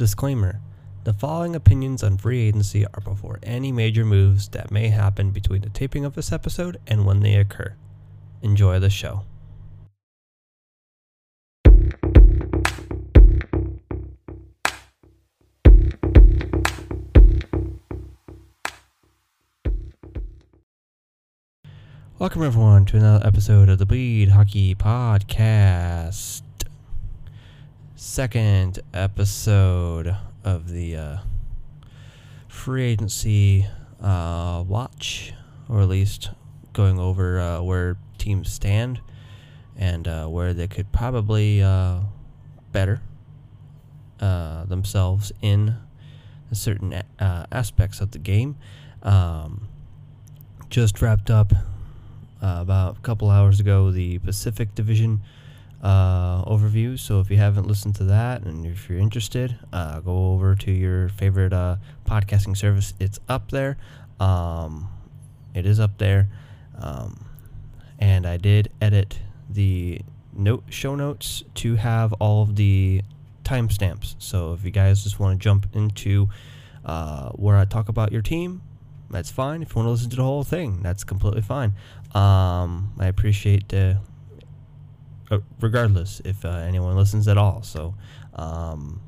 Disclaimer The following opinions on free agency are before any major moves that may happen between the taping of this episode and when they occur. Enjoy the show. Welcome, everyone, to another episode of the Bleed Hockey Podcast. Second episode of the uh, free agency uh, watch, or at least going over uh, where teams stand and uh, where they could probably uh, better uh, themselves in certain aspects of the game. Um, just wrapped up about a couple hours ago the Pacific Division uh, overview. So if you haven't listened to that and if you're interested, uh, go over to your favorite uh, podcasting service. It's up there. Um, it is up there. Um, and I did edit the note show notes to have all of the timestamps. So if you guys just want to jump into uh, where I talk about your team, that's fine. If you want to listen to the whole thing, that's completely fine. Um, I appreciate, regardless, if uh, anyone listens at all. So, um,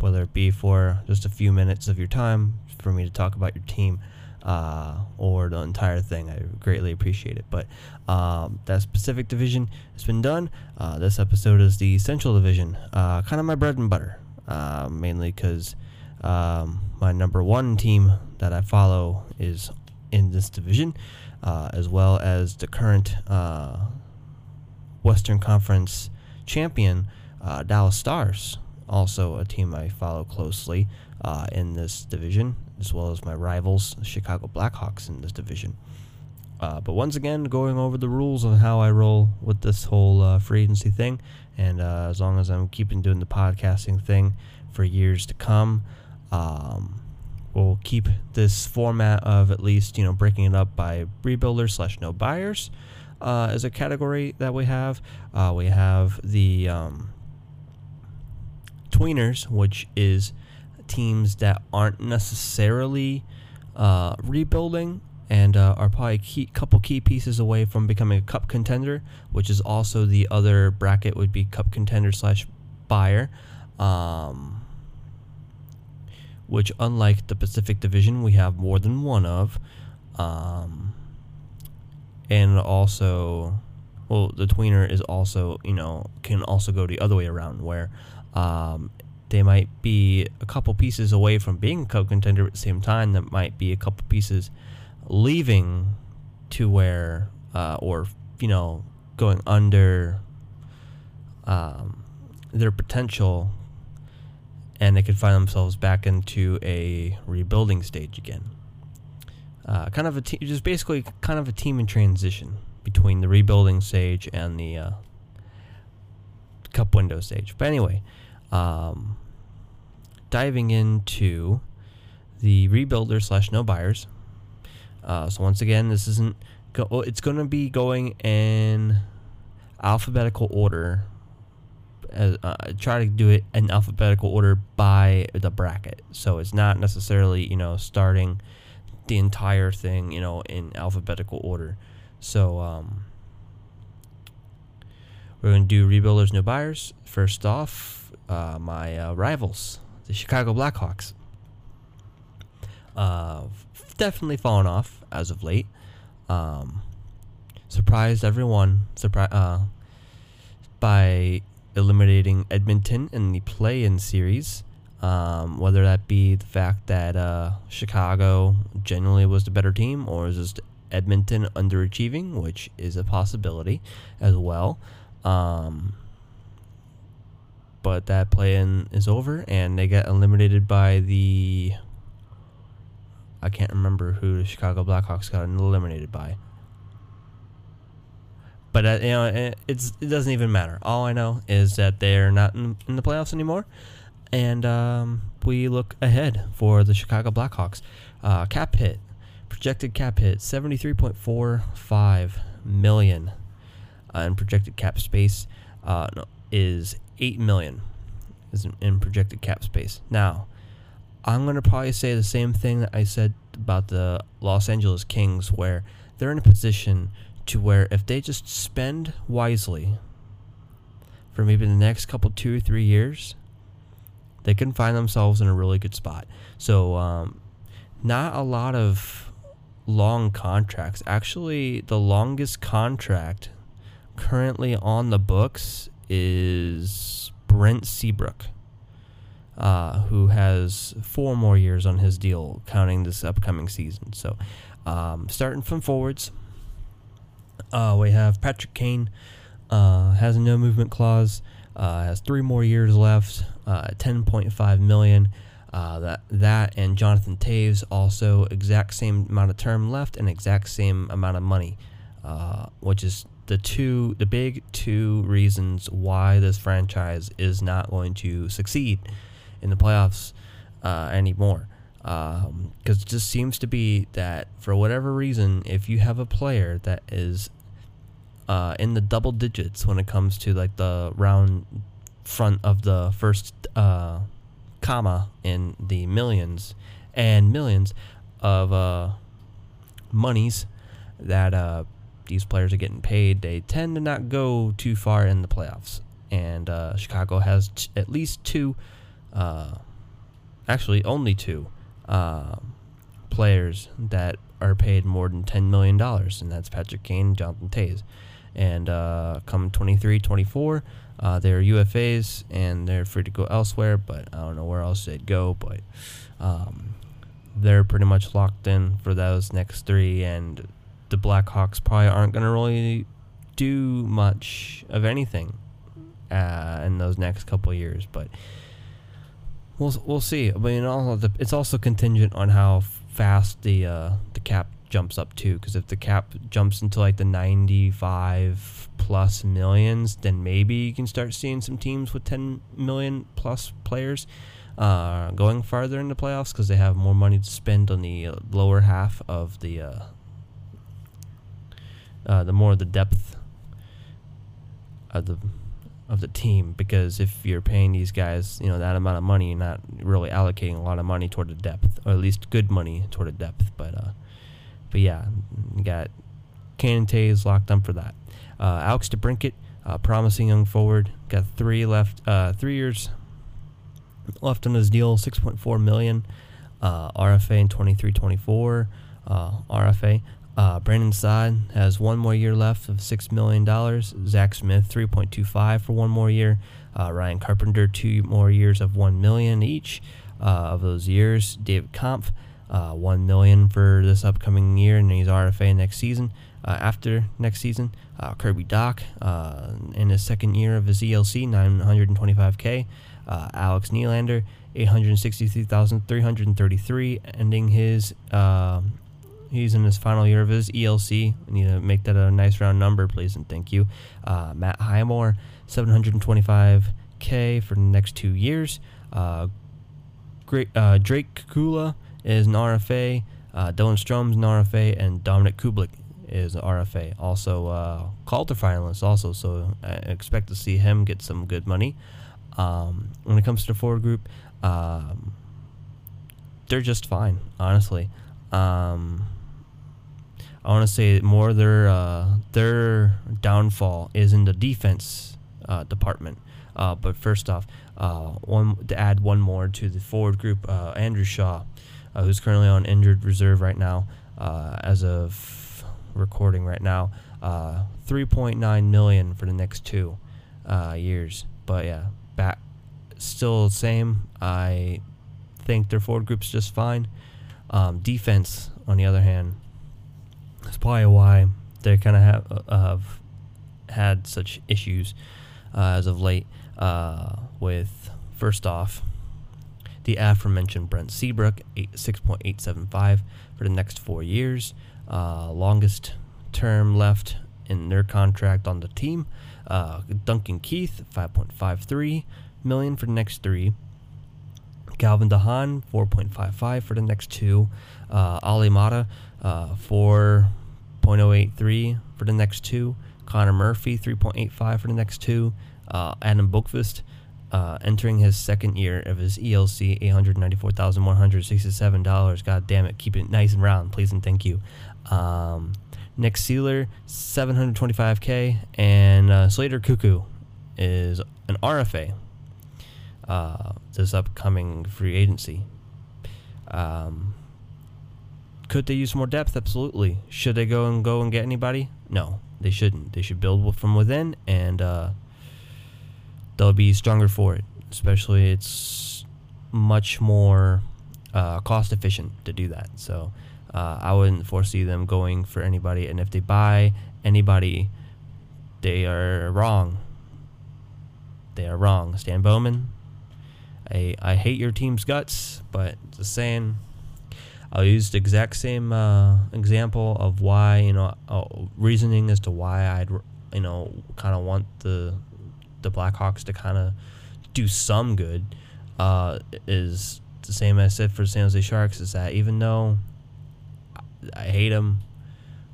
whether it be for just a few minutes of your time for me to talk about your team, uh, or the entire thing, I greatly appreciate it. But um, that specific division has been done. Uh, this episode is the Central Division, uh, kind of my bread and butter, uh, mainly because um, my number one team that I follow is in this division, uh, as well as the current uh, Western Conference champion, uh, Dallas Stars, also a team I follow closely uh, in this division, as well as my rivals, Chicago Blackhawks, in this division. Uh, but once again, going over the rules of how I roll with this whole uh, free agency thing, and as long as I'm keeping doing the podcasting thing for years to come, um, we'll keep this format of at least you know breaking it up by rebuilders slash no buyers uh, as a category that we have. Uh, we have the um, tweeners, which is teams that aren't necessarily uh, rebuilding and uh, are probably a couple key pieces away from becoming a cup contender, which is also the other bracket would be cup contender slash buyer. Um, which, unlike the Pacific Division, we have more than one of. Um, and also, well, the tweener is also, you know, can also go the other way around, where um, they might be a couple pieces away from being a cup contender at the same time. That might be a couple pieces leaving to where, uh, or, you know, going under um, their potential and they could find themselves back into a rebuilding stage again. Uh, kind of a te- just basically kind of a team in transition between the rebuilding stage and the uh, cup window stage. But anyway, um, diving into the rebuilder slash no buyers. Uh, so once again, this isn't. Go- it's going to be going in alphabetical order uh, try to do it in alphabetical order by the bracket. So it's not necessarily you know starting the entire thing you know in alphabetical order. So um, we're going to do rebuilders, no buyers. First off, uh, my uh, rivals, the Chicago Blackhawks. Uh, definitely fallen off as of late. Um, surprised everyone surpri- uh, by eliminating Edmonton in the play-in series. Um, whether that be the fact that uh, Chicago generally was the better team, or is just Edmonton underachieving, which is a possibility as well. Um, but that play-in is over, and they get eliminated by the. I can't remember who the Chicago Blackhawks got eliminated by. But uh, you know, it, it's it doesn't even matter. All I know is that they're not in, in the playoffs anymore, and um, we look ahead for the Chicago Blackhawks. Uh, cap hit, projected cap hit, seventy three point four five million, uh, and projected cap space uh, no, is eight million. is in, projected cap space. Now, I'm going to probably say the same thing that I said about the Los Angeles Kings, where they're in a position to where if they just spend wisely for maybe the next couple, two or three years, they can find themselves in a really good spot. So, um, not a lot of long contracts. Actually, the longest contract currently on the books is Brent Seabrook uh, who has four more years on his deal, counting this upcoming season. So, um, starting from forwards, uh, we have Patrick Kane, uh, has a no movement clause, uh, has three more years left, uh, 10.5 million. Uh, that that and Jonathan Toews also exact same amount of term left and exact same amount of money, which is the two the big two reasons why this franchise is not going to succeed in the playoffs uh, anymore. Because um, it just seems to be that for whatever reason, if you have a player that is uh, in the double digits when it comes to like the round front of the first uh, comma in the millions and millions of uh, monies that uh, these players are getting paid, they tend to not go too far in the playoffs. And uh, Chicago has t- at least two uh, actually only two uh, players that are paid more than $10 million, and that's Patrick Kane and Jonathan Toews. And uh, come 23 24, uh, they're UFAs and they're free to go elsewhere, but I don't know where else they'd go. But um, they're pretty much locked in for those next three, and the Blackhawks probably aren't going to really do much of anything uh, in those next couple years. But We'll we'll see. I mean, also it's also contingent on how fast the uh, the cap jumps up too. Because if the cap jumps into like the ninety five plus millions, then maybe you can start seeing some teams with ten million plus players uh, going farther in the playoffs because they have more money to spend on the lower half of the uh, uh, the more the depth of the of the team because if you're paying these guys, you know, that amount of money, you're not really allocating a lot of money toward the depth, or at least good money toward the depth. But uh, but yeah, got Kane and Toews locked up for that. Uh, Alex DeBrincat, uh, promising young forward, got three left, uh, three years left on his deal, 6.4 million. Uh, RFA in 23-24. Uh, RFA. Uh, Brandon Saad has one more year left of $6 million. Zack Smith, 3.25 for one more year. Ryan Carpenter, two more years of 1 million each of those years. David Kampf, uh, 1 million for this upcoming year, and he's RFA next season. Uh, after next season, uh, Kirby Dach in his second year of his ELC, 925K. Alex Nylander, 863,333, ending his He's in his final year of his ELC. I need to make that a nice round number, please, and thank you. Uh, Matt Highmore, 725K for the next two years. Uh, uh, Drake Caggiula is an RFA. Uh, Dylan Strome's an RFA, and Dominik Kubalik is RFA. Also, uh, Calder finalist, also, so I expect to see him get some good money. Um, when it comes to the forward group, um, they're just fine, honestly. Um, I want to say more their uh, their downfall is in the defense uh, department. Uh, but first off, uh, one to add one more to the forward group, uh, Andrew Shaw, uh, who's currently on injured reserve right now, as of recording right now, 3.9 million for the next two years. But yeah, back still same. I think their forward group's just fine. Um, defense, on the other hand, that's probably why they kind of have, uh, have had such issues uh, as of late. Uh, with first off, the aforementioned Brent Seabrook, eight, 6.875 for the next four years, uh, longest term left in their contract on the team. Uh, Duncan Keith, 5.53 million for the next three. Calvin DeHaan, 4.55 for the next two. Uh, Olli Maatta, uh, 4.083 for the next two. Connor Murphy, 3.85 for the next two. Uh, Adam Boqvist, uh, entering his second year of his ELC, eight hundred ninety-four thousand one hundred sixty-seven dollars. God damn it, keep it nice and round, please and thank you. Um, Nick Seeler, seven hundred twenty-five k, and uh, Slater Koekkoek is an RFA. Uh, this upcoming free agency. Um, could they use more depth? Absolutely. Should they go and go and get anybody? No, they shouldn't. They should build from within, and uh, they'll be stronger for it. Especially, it's much more uh, cost efficient to do that. So, uh, I wouldn't foresee them going for anybody. And if they buy anybody, they are wrong. They are wrong. Stan Bowman, I I hate your team's guts, but just saying. I'll use the exact same uh, example of why you know uh, reasoning as to why I'd you know kind of want the the Blackhawks to kind of do some good uh, is the same as I said for San Jose Sharks is that even though I hate them,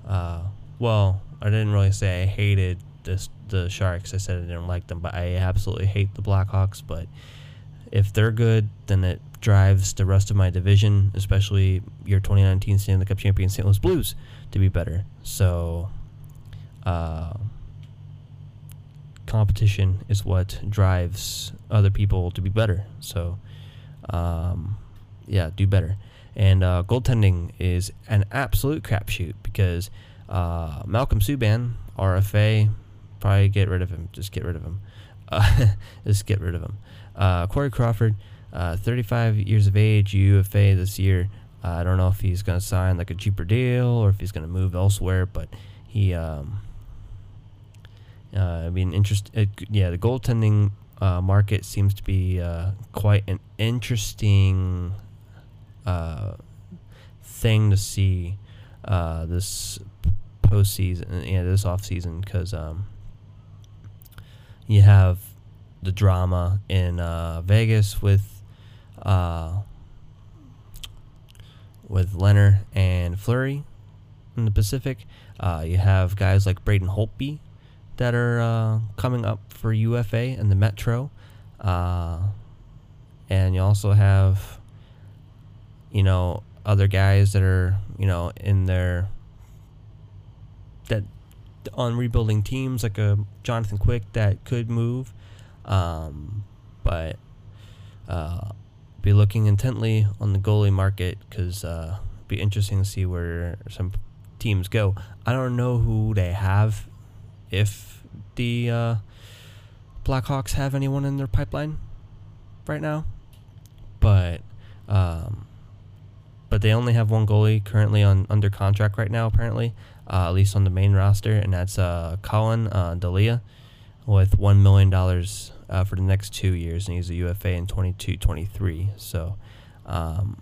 uh, well I didn't really say I hated this the Sharks. I said I didn't like them, but I absolutely hate the Blackhawks. But if they're good, then it drives the rest of my division, especially your 2019 Stanley Cup champion St. Louis Blues, to be better. So, uh, competition is what drives other people to be better. So, um, yeah, do better. And uh, goaltending is an absolute crapshoot because uh, Malcolm Subban, RFA, probably get rid of him. Just get rid of him. Uh, just get rid of him. Uh, Corey Crawford, uh, 35 years of age, UFA this year. Uh, I don't know if he's going to sign like a cheaper deal or if he's going to move elsewhere, but he, um, I mean, interest. Yeah, the goaltending uh, market seems to be uh, quite an interesting thing to see this postseason, yeah, this off season, because um, you have the drama in uh, Vegas with uh, with Lehner and Fleury in the Pacific. Uh, you have guys like Braden Holtby that are uh, coming up for UFA in the Metro, uh, and you also have you know other guys that are you know in their that on rebuilding teams like a Jonathan Quick that could move um, but uh, be looking intently on the goalie market because uh, be interesting to see where some teams go. I don't know who they have, if the uh, Blackhawks have anyone in their pipeline right now, but um, but they only have one goalie currently on under contract right now. Apparently, uh, at least on the main roster, and that's uh, Collin uh, Delia with one million dollars uh, for the next two years, and he's a UFA in 22-23. So, um,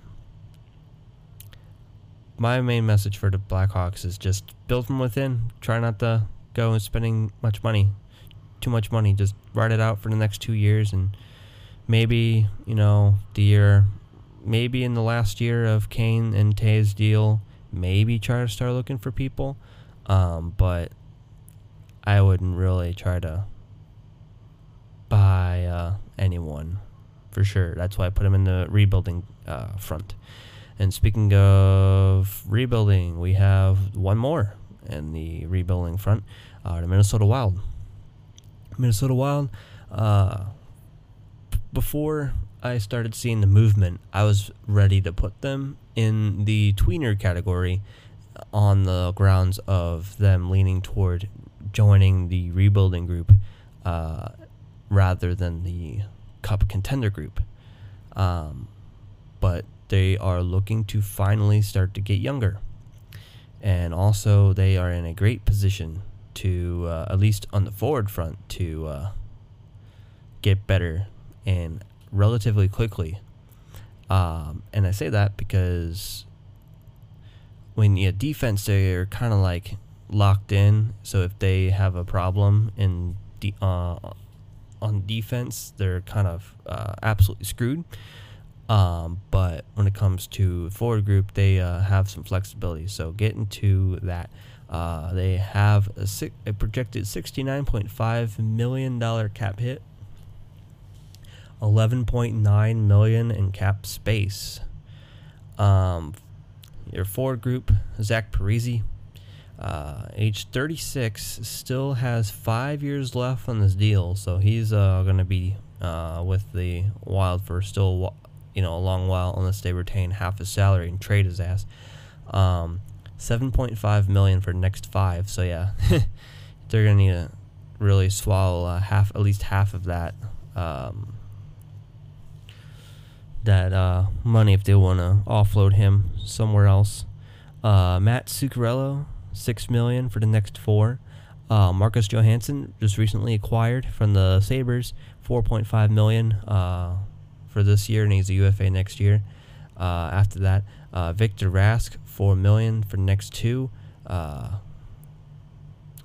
my main message for the Blackhawks is just build from within. Try not to go spending much money, too much money. Just ride it out for the next two years, and maybe you know the year, maybe in the last year of Kane and Toews deal, maybe try to start looking for people. Um, but I wouldn't really try to buy uh, anyone for sure. That's why I put him in the rebuilding uh, front. And speaking of rebuilding, we have one more in the rebuilding front, uh, the Minnesota Wild. Minnesota Wild. Uh, before I started seeing the movement, I was ready to put them in the tweener category on the grounds of them leaning toward joining the rebuilding group uh, rather than the Cup contender group. Um, but they are looking to finally start to get younger. And also, they are in a great position to, uh, at least on the forward front, to uh, get better and relatively quickly. Um, and I say that because when you defense, they're kind of like locked in. So if they have a problem in de- uh, on defense, they're kind of uh, absolutely screwed. Um, but when it comes to forward group, they uh, have some flexibility. So getting to that, uh, they have a, a projected $69.5 million cap hit 11.9 million in cap space. Um, your forward group, Zach Parise, uh, age 36, still has five years left on this deal, so he's uh, going to be uh, with the Wild for still, you know, a long while unless they retain half his salary and trade his ass. Um, 7.5 million for next five. So yeah, they're gonna need to really swallow uh, half, at least half of that, um, that uh, money if they want to offload him somewhere else. Uh, Matt Zuccarello, six million for the next four. Uh, Marcus Johansson just recently acquired from the Sabres, 4.5 million uh, for this year, and he's a UFA next year. Uh, after that, uh, Victor Rask, four million for the next two.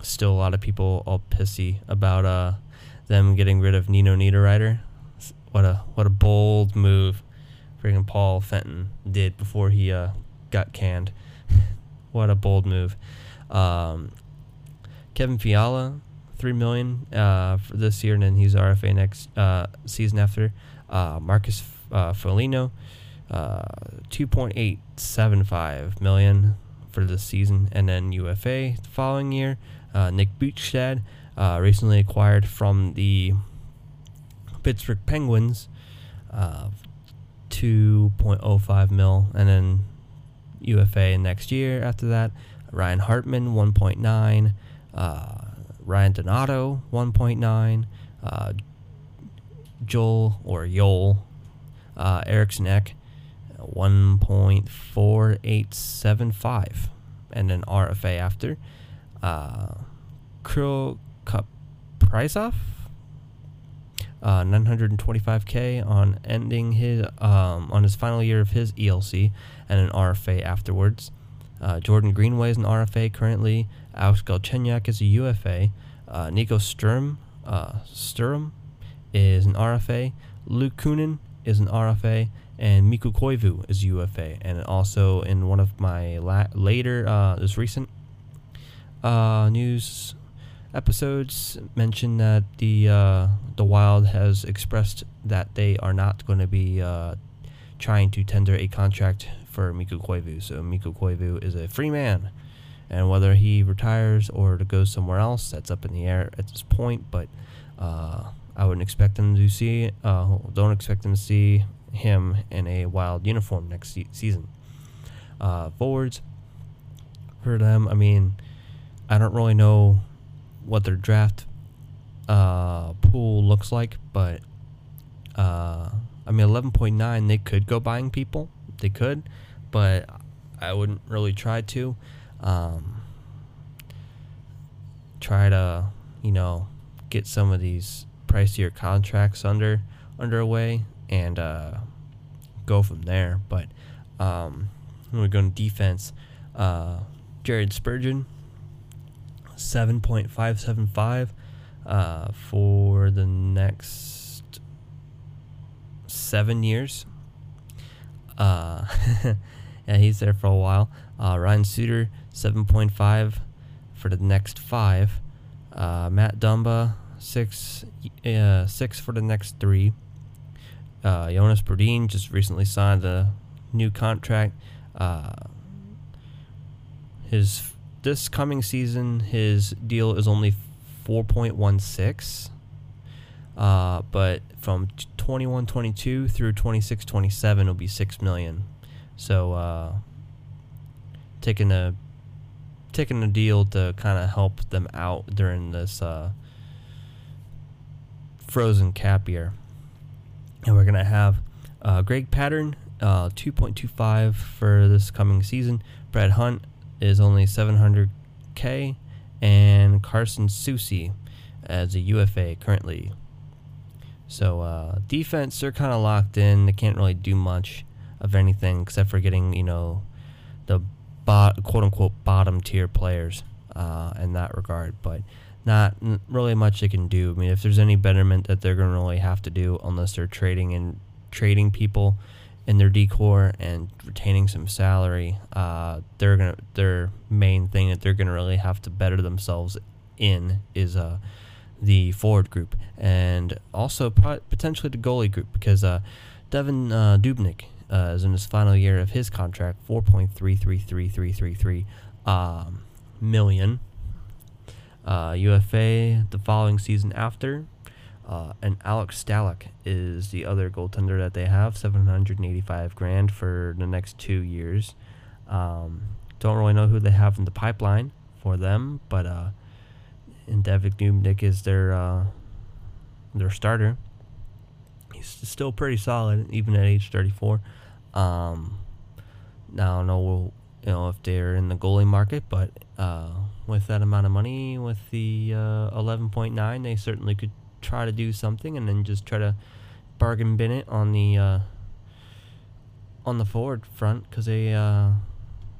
Still, a lot of people all pissy about them getting rid of Nino Niederreiter. What a what a bold move, freaking Paul Fenton did before he uh, got canned. what a bold move. Um, Kevin Fiala, three million uh, for this year, and then he's RFA next uh, season after. Uh, Marcus uh, Foligno, uh, 2.875 million for this season, and then UFA the following year. Uh, Nick Bjugstad, uh, recently acquired from the Pittsburgh Penguins, 2.05 mil, and then UFA next year after that. Ryan Hartman, 1.9. Uh, Ryan Donato, 1.9. Uh, Joel or Yol, uh, Eriksson Ek, 1.4875 and then RFA after. Uh, Kirill Kaprizov, uh, 925k on ending his um, on his final year of his ELC and an RFA afterwards. Uh, Jordan Greenway is an RFA currently. Alex Galchenyuk is a UFA. Uh, Nico Sturm, uh, Sturm is an RFA. Luke Kunin is an RFA and Mikko Koivu is UFA. And also in one of my la- later, uh, this recent uh, news episodes, mentioned that the uh, the Wild has expressed that they are not going to be uh, trying to tender a contract for Mikko Koivu. So Mikko Koivu is a free man. And whether he retires or to go somewhere else, that's up in the air at this point. But uh, I wouldn't expect them to see. Uh, don't expect them to see him in a wild uniform next se- season. Uh, forwards for them, I mean, I don't really know what their draft uh, pool looks like, but uh, I mean, 11.9, they could go buying people. They could, but I wouldn't really try to. Um, try to, you know, get some of these pricier contracts under underway and uh, go from there. But um, when we go to defense, uh, Jared Spurgeon, seven point five seven five uh, for the next seven years. Uh, yeah, he's there for a while. Uh, Ryan Suter, seven point five for the next five. Uh, Matt Dumba, six uh, six for the next three. Uh, Jonas Brodin just recently signed a new contract. Uh, his this coming season, his deal is only four point one six. Uh, but from 21-22 through 26-27 it'll be 6 million so uh, taking a taking a deal to kind of help them out during this uh, frozen cap year and we're gonna have uh, Greg Pateryn uh, 2.25 for this coming season. Brad Hunt is only 700k, and Carson Soucy as a UFA currently. So uh, defense, they're kind of locked in. They can't really do much of anything except for getting you know the quote unquote bottom tier players uh, in that regard, but not really much they can do. I mean, if there's any betterment that they're going to really have to do, unless they're trading and trading people in their D-corps and retaining some salary, uh, they're gonna their main thing that they're gonna really have to better themselves in is uh the forward group and also potentially the goalie group because uh, Devan uh, Dubnyk uh, is in his final year of his contract, four point three three three three three three um. Uh, UFA the following season after, uh, and Alex Stalock is the other goaltender that they have, seven hundred and eighty-five grand for the next two years. Um, don't really know who they have in the pipeline for them, but uh, and Devan Dubnyk is their uh, their starter. He's still pretty solid, even at age 34. Um, now I don't know, you know, if they're in the goalie market, but uh, with that amount of money, with the uh, 11.9, they certainly could try to do something, and then just try to bargain bin it on the uh, on the forward front because they uh,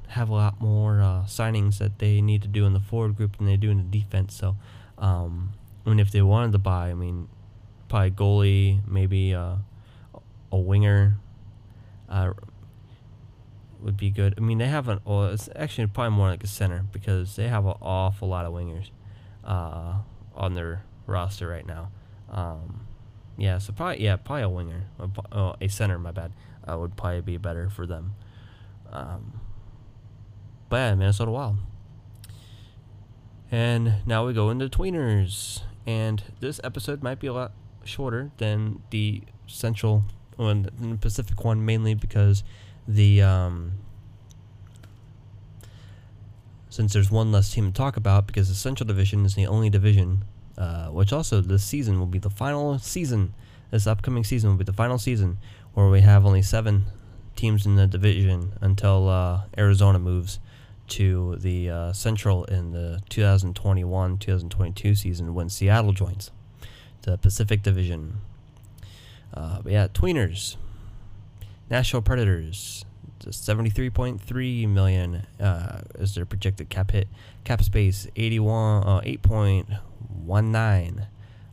have a lot more uh, signings that they need to do in the forward group than they do in the defense. So, um, I mean, if they wanted to buy, I mean, probably goalie, maybe uh, a winger uh, would be good. I mean, they have an, well, it's actually probably more like a center because they have an awful lot of wingers uh, on their roster right now. Um, yeah, so probably, yeah, probably a winger, oh, a center, my bad, uh, would probably be better for them. Um, but yeah, Minnesota Wild. And now we go into tweeners. And this episode might be a lot shorter than the central one, the Pacific one, mainly because the um, since there's one less team to talk about because the Central Division is the only division, uh, which also this season will be the final season. This upcoming season will be the final season where we have only seven teams in the division until uh, Arizona moves to the uh, Central in the 2021 2022 season when Seattle joins the Pacific Division. Uh, but yeah, Tweeners, Nashville Predators, 73.3 million uh, is their projected cap hit. Cap space 81, uh, 8.19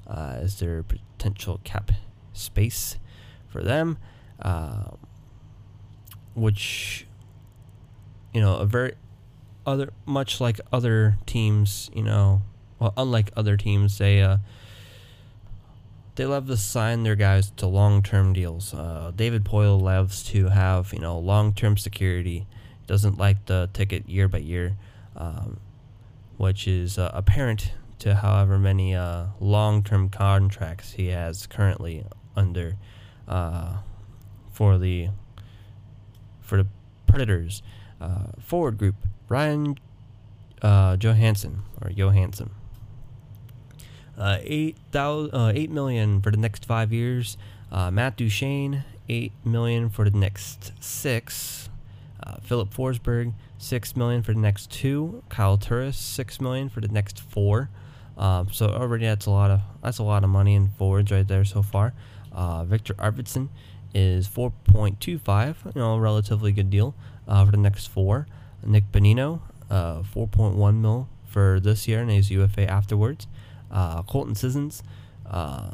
uh, is their potential cap space for them, uh, which you know a very other much like other teams, you know, well, unlike other teams, they uh, they love to sign their guys to long-term deals. Uh, David Poile loves to have you know long-term security. Doesn't like the ticket year by year, um, which is uh, apparent to however many uh, long-term contracts he has currently under uh, for the for the Predators uh, forward group. Ryan uh, Johansson or Johansson. Uh, eight thousand, uh, eight million for the next five years. Uh, Matt Duchene, eight million for the next six. Filip Forsberg, six million for the next two. Kyle Turris, six million for the next four. Uh, so already that's a lot of that's a lot of money in forwards right there so far. Uh, Viktor Arvidsson is 4.25, you know, relatively good deal uh, for the next four. Nick Bonino, uh, 4.1 mil for this year, and he's UFA afterwards. Uh, Colton Sissons, uh,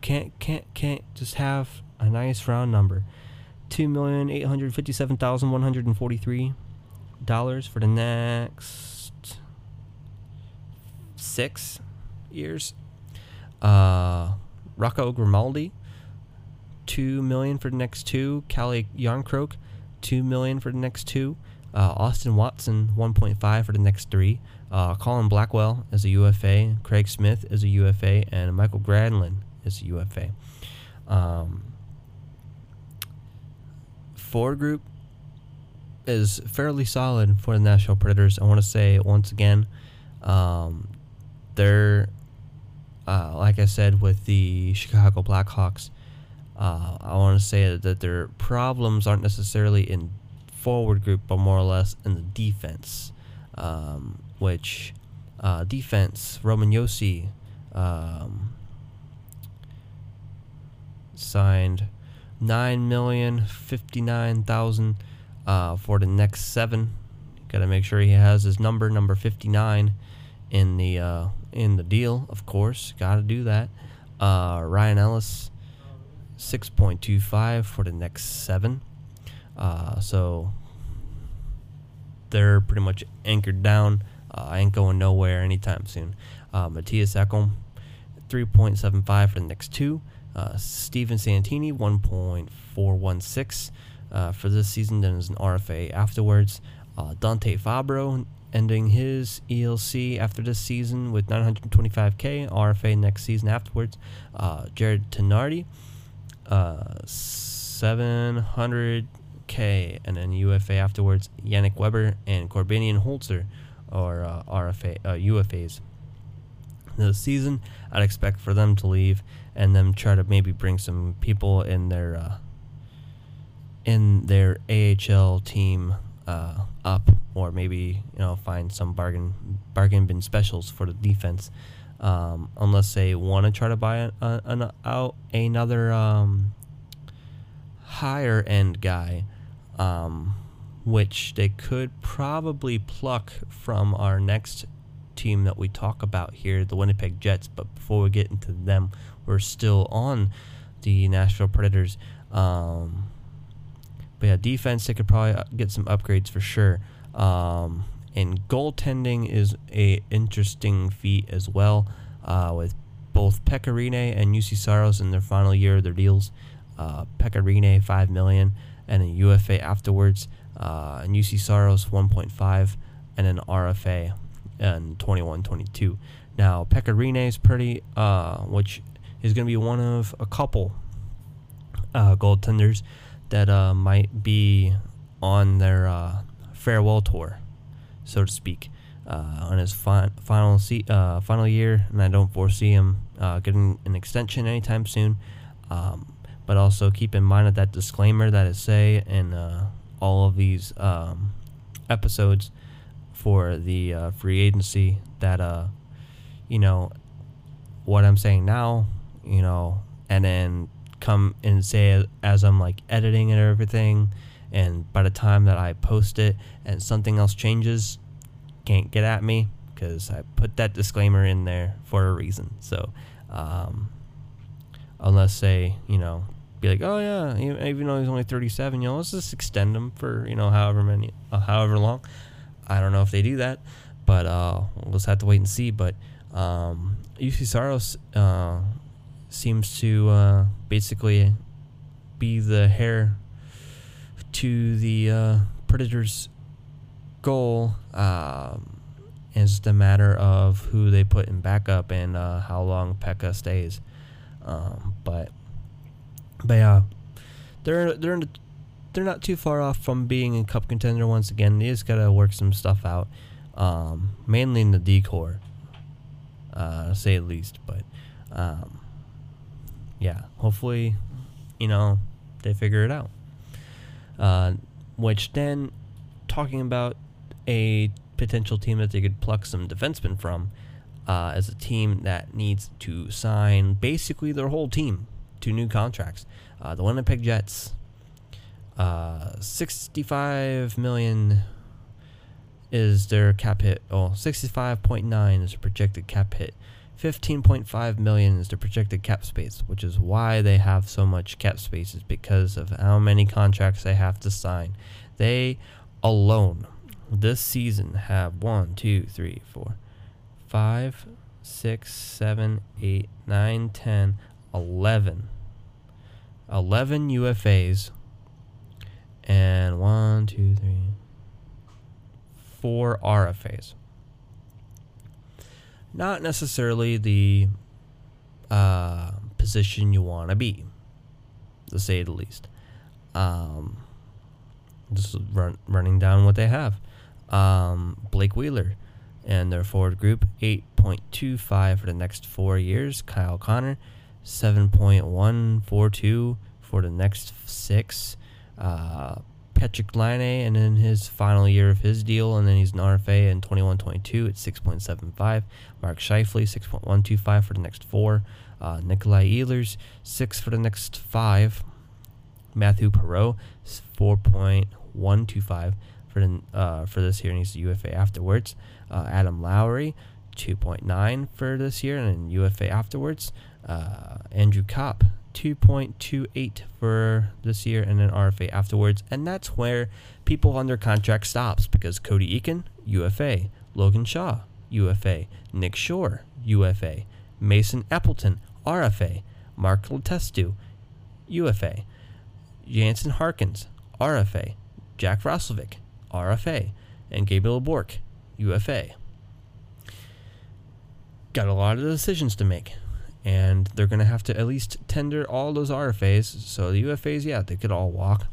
can't can't can't just have a nice round number. Two million eight hundred fifty-seven thousand one hundred and forty-three dollars for the next six years. Uh, Rocco Grimaldi, two million for the next two. Calle Jarnkrok, two million for the next two. Uh, Austin Watson, 1.5 for the next three. Uh, Colin Blackwell is a UFA. Craig Smith is a UFA, and Mikael Granlund is a UFA. Um, group is fairly solid for the Nashville Predators. I want to say once again, um, they're uh, like I said with the Chicago Blackhawks. Uh, I want to say that their problems aren't necessarily in forward group, but more or less in the defense. Um, which uh, defense Roman Josi um, signed nine million fifty nine thousand uh, for the next seven. Got to make sure he has his number, number fifty nine, in the uh, in the deal. Of course, got to do that. Uh, Ryan Ellis 6.25 for the next seven. Uh, so they're pretty much anchored down. Uh, I ain't going nowhere anytime soon. Uh, Mattias Ekholm, 3.75 for the next two. Uh, Steven Santini, 1.416 uh, for this season, then as an RFA afterwards. Dante Fabbro ending his ELC after this season with 925k, RFA next season afterwards. Uh, Jarred Tinordi, uh, 700k, and then UFA afterwards. Yannick Weber and Korbinian Holzer are uh, RFA uh, UFAs. This season, I'd expect for them to leave and them try to maybe bring some people in their uh, in their AHL team uh, up, or maybe you know find some bargain bargain bin specials for the defense. Um, unless they want to try to buy an, an, another um, higher end guy, um, which they could probably pluck from our next team that we talk about here, the Winnipeg Jets. But before we get into them, we're still on the Nashville Predators. Um, but yeah, defense they could probably uh, get some upgrades for sure. Um, and goaltending is a interesting feat as well, uh, with both Pekka Rinne and Juuse Saros in their final year of their deals. Uh, Pekka Rinne five million and a UFA afterwards, uh, and Juuse Saros 1.5 and an RFA and 21-22. Now Pekka Rinne is pretty, uh, which is going to be one of a couple uh, goaltenders that uh, might be on their uh, farewell tour, so to speak, uh, on his fi- final se- uh, final year, and I don't foresee him uh, getting an extension anytime soon. Um, but also keep in mind that, that disclaimer that I say in uh, all of these um, episodes for the free agency that you know what I'm saying now, you know, and then come and say as I'm like editing and everything, and by the time that I post it and something else changes, can't get at me because I put that disclaimer in there for a reason. So, um, unless say you know be like, oh yeah, even though he's only 37, you know, let's just extend him for you know however many, uh, however long. I don't know if they do that, but uh, we'll just have to wait and see. But um, Juuse Saros uh, seems to uh, basically be the heir to the uh, Predators' goal. Um, it's just a matter of who they put in backup and uh, how long Pekka stays. Um, but but yeah, they're they're the, they're not too far off from being a cup contender once again. They just gotta work some stuff out, um, mainly in the D-corps, uh, say at least. But um, yeah, hopefully, you know, they figure it out. Uh, which then, talking about a potential team that they could pluck some defensemen from, uh, as a team that needs to sign basically their whole team to new contracts. Uh, the Winnipeg Jets, uh, 65 million is their cap hit. Oh, 65.9 is a projected cap hit 15.5 million is the projected cap space, which is why they have so much cap space is because of how many contracts they have to sign. They alone this season have one, two, three, four, five, six, seven, eight, nine, ten, eleven. 11 UFAs and one, two, three, four RFAs not necessarily the uh, position you want to be, to say the least. Um, just run, running down what they have. Um, Blake Wheeler and their forward group, 8.25 for the next four years. Kyle Connor, 7.142 for the next six. Uh, Patrik Laine and in his final year of his deal, and then he's an RFA in 21-22 at 6.75. Mark Scheifele, 6.125 for the next four. Uh, Nikolai Ehlers, 6 for the next five. Mathieu Perreault, 4.125 for the, uh, for this year, and he's a UFA afterwards. Uh, Adam Lowry, 2.9 for this year, and then UFA afterwards. Uh, Andrew Copp, 2.28 for this year and an RFA afterwards. And that's where people under contract stops because Cody Eakin, UFA, Logan Shaw, UFA. Nick Shore, UFA. Mason Appleton, RFA. Mark Letestu, UFA. Jansen Harkins, RFA. Jack Roslovic, RFA. And Gabriel Bourque, UFA. Got a lot of decisions to make. And they're going to have to at least tender all those RFAs. So the UFAs, yeah, they could all walk.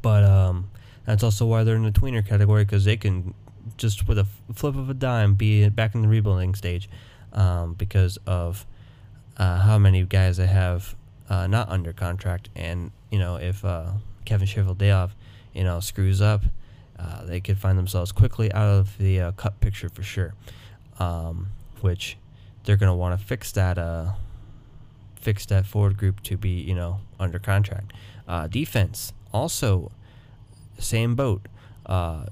But um, that's also why they're in the tweener category because they can just with a flip of a dime be back in the rebuilding stage um, because of uh, how many guys they have uh, not under contract. And, you know, if uh, Kevin Cheveldayoff, you know, screws up, uh, they could find themselves quickly out of the uh, cut picture for sure. Um, which they're going to want to fix that uh, fix that forward group to be, you know, under contract. defense also same boat. Uh,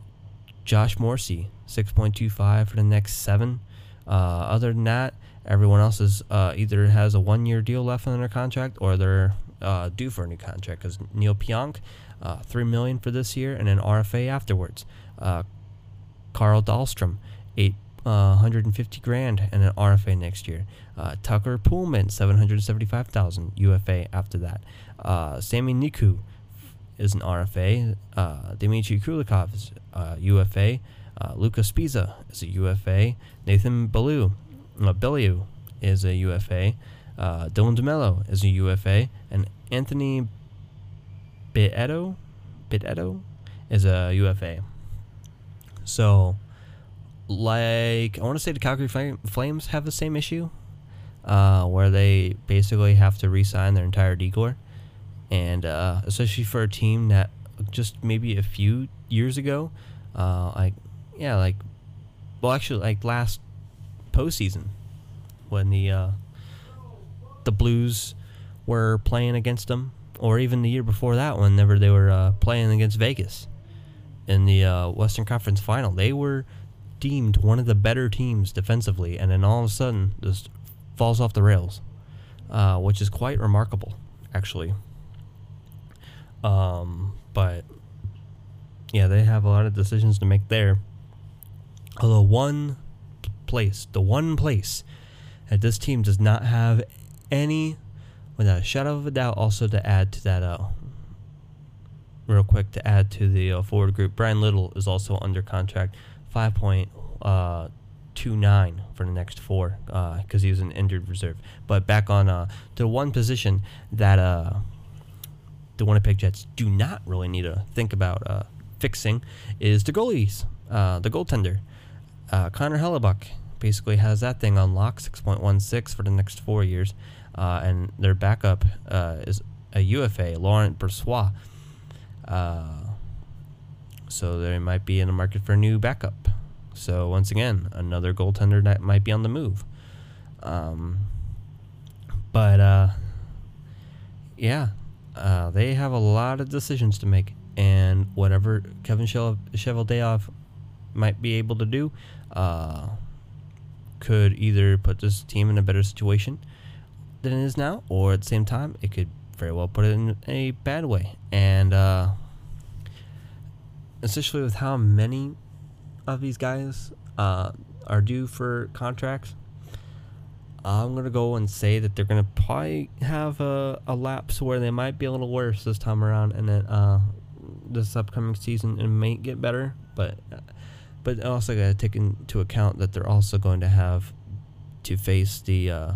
Josh Morrissey, 6.25 for the next seven. Uh, other than that, everyone else is uh, either has a one year deal left their contract or they're uh, due for a new contract. Because Neal Pionk, uh, three million for this year and an RFA afterwards. Uh, Carl Dahlstrom, eight uh, 150 grand and an RFA next year. Uh, Tucker Poolman, 775,000 UFA after that. Uh, Sami Niku, is an RFA. Uh, Dmitry Kulikov is uh, UFA. Uh, Luca Sbisa is a UFA. Nathan Beaulieu, uh, Beaulieu is a UFA. Uh, Dylan DeMelo is a UFA. And Anthony Bitetto is a UFA. So, like, I want to say the Calgary Flames have the same issue, uh, where they basically have to re-sign their entire D-corps and uh, especially for a team that just maybe a few years ago, uh, like yeah, like well, actually, like last postseason when the uh, the Blues were playing against them, or even the year before that, whenever they were uh, playing against Vegas in the uh, Western Conference Final, they were deemed one of the better teams defensively, and then all of a sudden just falls off the rails, uh, which is quite remarkable, actually. Um, but yeah, they have a lot of decisions to make there. Although one place, the one place that this team does not have any, without a shadow of a doubt, also to add to that, uh, real quick to add to the uh, forward group, Bryan Little is also under contract, five point uh, two nine for the next four, because uh, he was an injured reserve. But back on uh, to one position that uh the Winnipeg Jets do not really need to think about uh, fixing is the goalies, uh, the goaltender. Uh, Connor Hellebuyck basically has that thing on lock, 6.16 for the next four years, uh, and their backup uh, is a UFA, Laurent Brossoit. Uh, so they might be in the market for a new backup. So once again, another goaltender that might be on the move. Um, but yeah, uh, they have a lot of decisions to make, and whatever Kevin Cheveldayoff might be able to do, uh, could either put this team in a better situation than it is now, or at the same time, it could very well put it in a bad way. And uh, especially with how many of these guys uh, are due for contracts, I'm gonna go and say that they're gonna probably have a, a lapse where they might be a little worse this time around, and then uh, this upcoming season it may get better. But but also gotta take into account that they're also going to have to face the uh,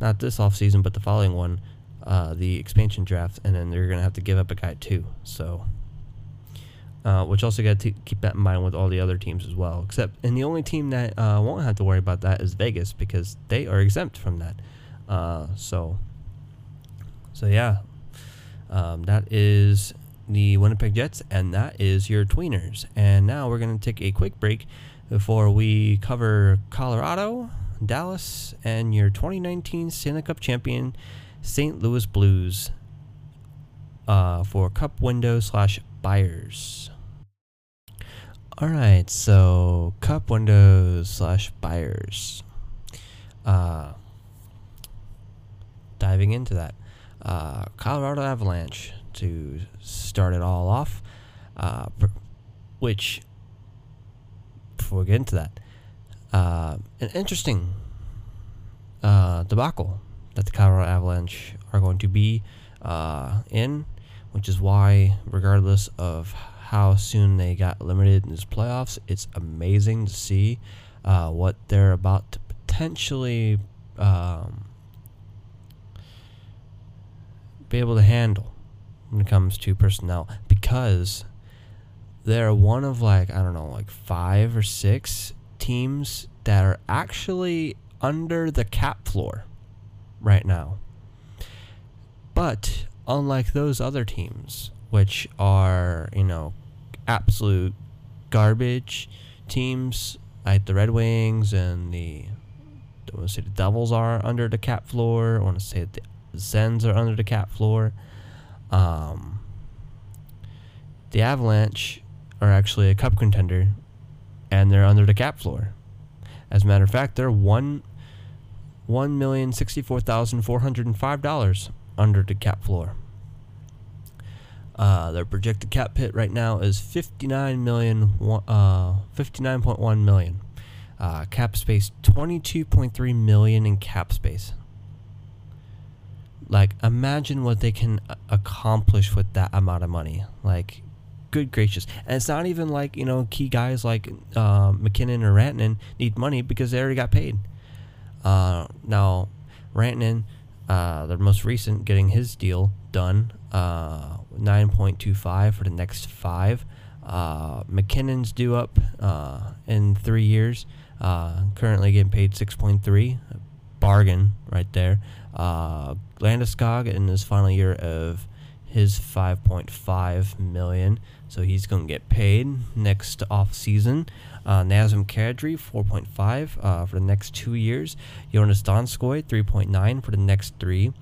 not this off season, but the following one, uh, the expansion draft, and then they're gonna have to give up a guy too. So uh, which also got to keep that in mind with all the other teams as well. Except, and the only team that uh, won't have to worry about that is Vegas because they are exempt from that. Uh, so, so yeah, um, that is the Winnipeg Jets, and that is your tweeners. And now we're gonna take a quick break before we cover Colorado, Dallas, and your 2019 Stanley Cup champion St. Louis Blues. Uh, for Cup window slash buyers. All right, so cup windows slash buyers. Uh, diving into that, uh, Colorado Avalanche to start it all off, uh, which before we get into that, uh, an interesting uh, debacle that the Colorado Avalanche are going to be uh, in, which is why, regardless of how soon they got limited in this playoffs, it's amazing to see uh, what they're about to potentially um, be able to handle when it comes to personnel because they're one of like I don't know like five or six teams that are actually under the cap floor right now. But unlike those other teams, which are, you know, absolute garbage teams like the Red Wings and the I want to say the Devils are under the cap floor. I want to say the Sens are under the cap floor. Um, the Avalanche are actually a cup contender, and they're under the cap floor. As a matter of fact, they're one one million sixty four thousand four hundred and five dollars under the cap floor. Uh, their projected cap hit right now is fifty nine million, uh, fifty nine point one million. Uh, cap space twenty two point three million in cap space. Like, imagine what they can accomplish with that amount of money. Like, good gracious. And it's not even like, you know, key guys like uh, MacKinnon or Rantanen need money because they already got paid. Uh, now, Rantanen, uh, the most recent, getting his deal done, uh, 9.25 for the next five. Uh, MacKinnon's due up uh, in three years, uh, currently getting paid 6.3. Bargain right there. Uh, Landeskog in his final year of his 5.5 million, so he's going to get paid next off season. Uh, Nazem Kadri 4.5 uh, for the next two years. Joonas Donskoi 3.9 for the next three.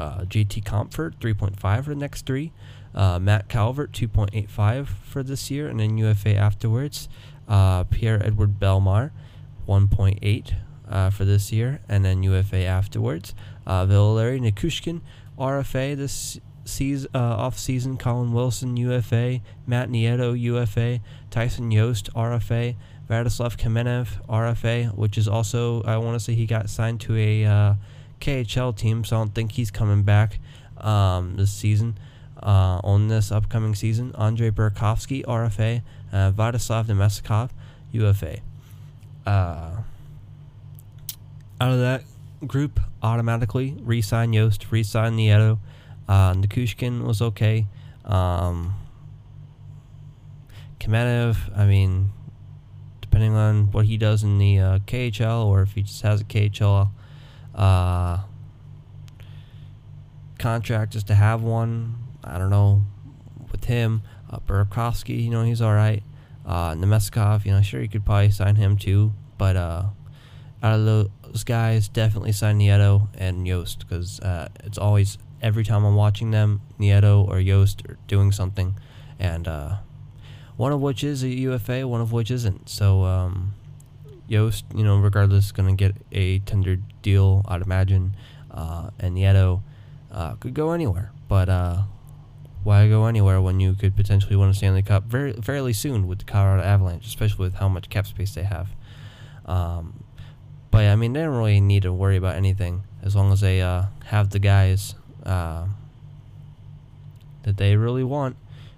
Uh, JT Compher 3.5 for the next three. Uh, Matt Calvert 2.85 for this year, and then UFA afterwards. Uh, Pierre-Edouard Bellemare 1.8 uh, for this year, and then UFA afterwards. Uh, Valeri Nichushkin RFA this season, uh, off season. Colin Wilson UFA, Matt Nieto UFA, Tyson Jost RFA, Vladislav Kamenev RFA, which is also I want to say he got signed to a KHL team, so I don't think he's coming back um, this season. Uh, on this upcoming season, Andre Burakovsky RFA, uh, Namestnikov UFA. Uh, out of that group, automatically re-sign Jost, re-sign Nieto. Uh, Nichushkin was okay. Um, Kamenev, I mean, depending on what he does in the uh, KHL or if he just has a KHL uh, contract just to have one, I don't know. With him, uh, Burakovsky, you know, he's all right. Uh, Namestnikov, you know, sure you could probably sign him too, but uh, out of those guys, definitely sign Nieto and Jost because uh, it's always every time I'm watching them, Nieto or Jost are doing something, and uh, one of which is a UFA, one of which isn't. So um, Jost, you know, regardless, going to get a tender deal, I'd imagine, uh, and Nieto uh, could go anywhere. But uh, why go anywhere when you could potentially win a Stanley Cup very fairly soon with the Colorado Avalanche, especially with how much cap space they have. Um, but I mean, they don't really need to worry about anything as long as they uh, have the guys uh, that they really want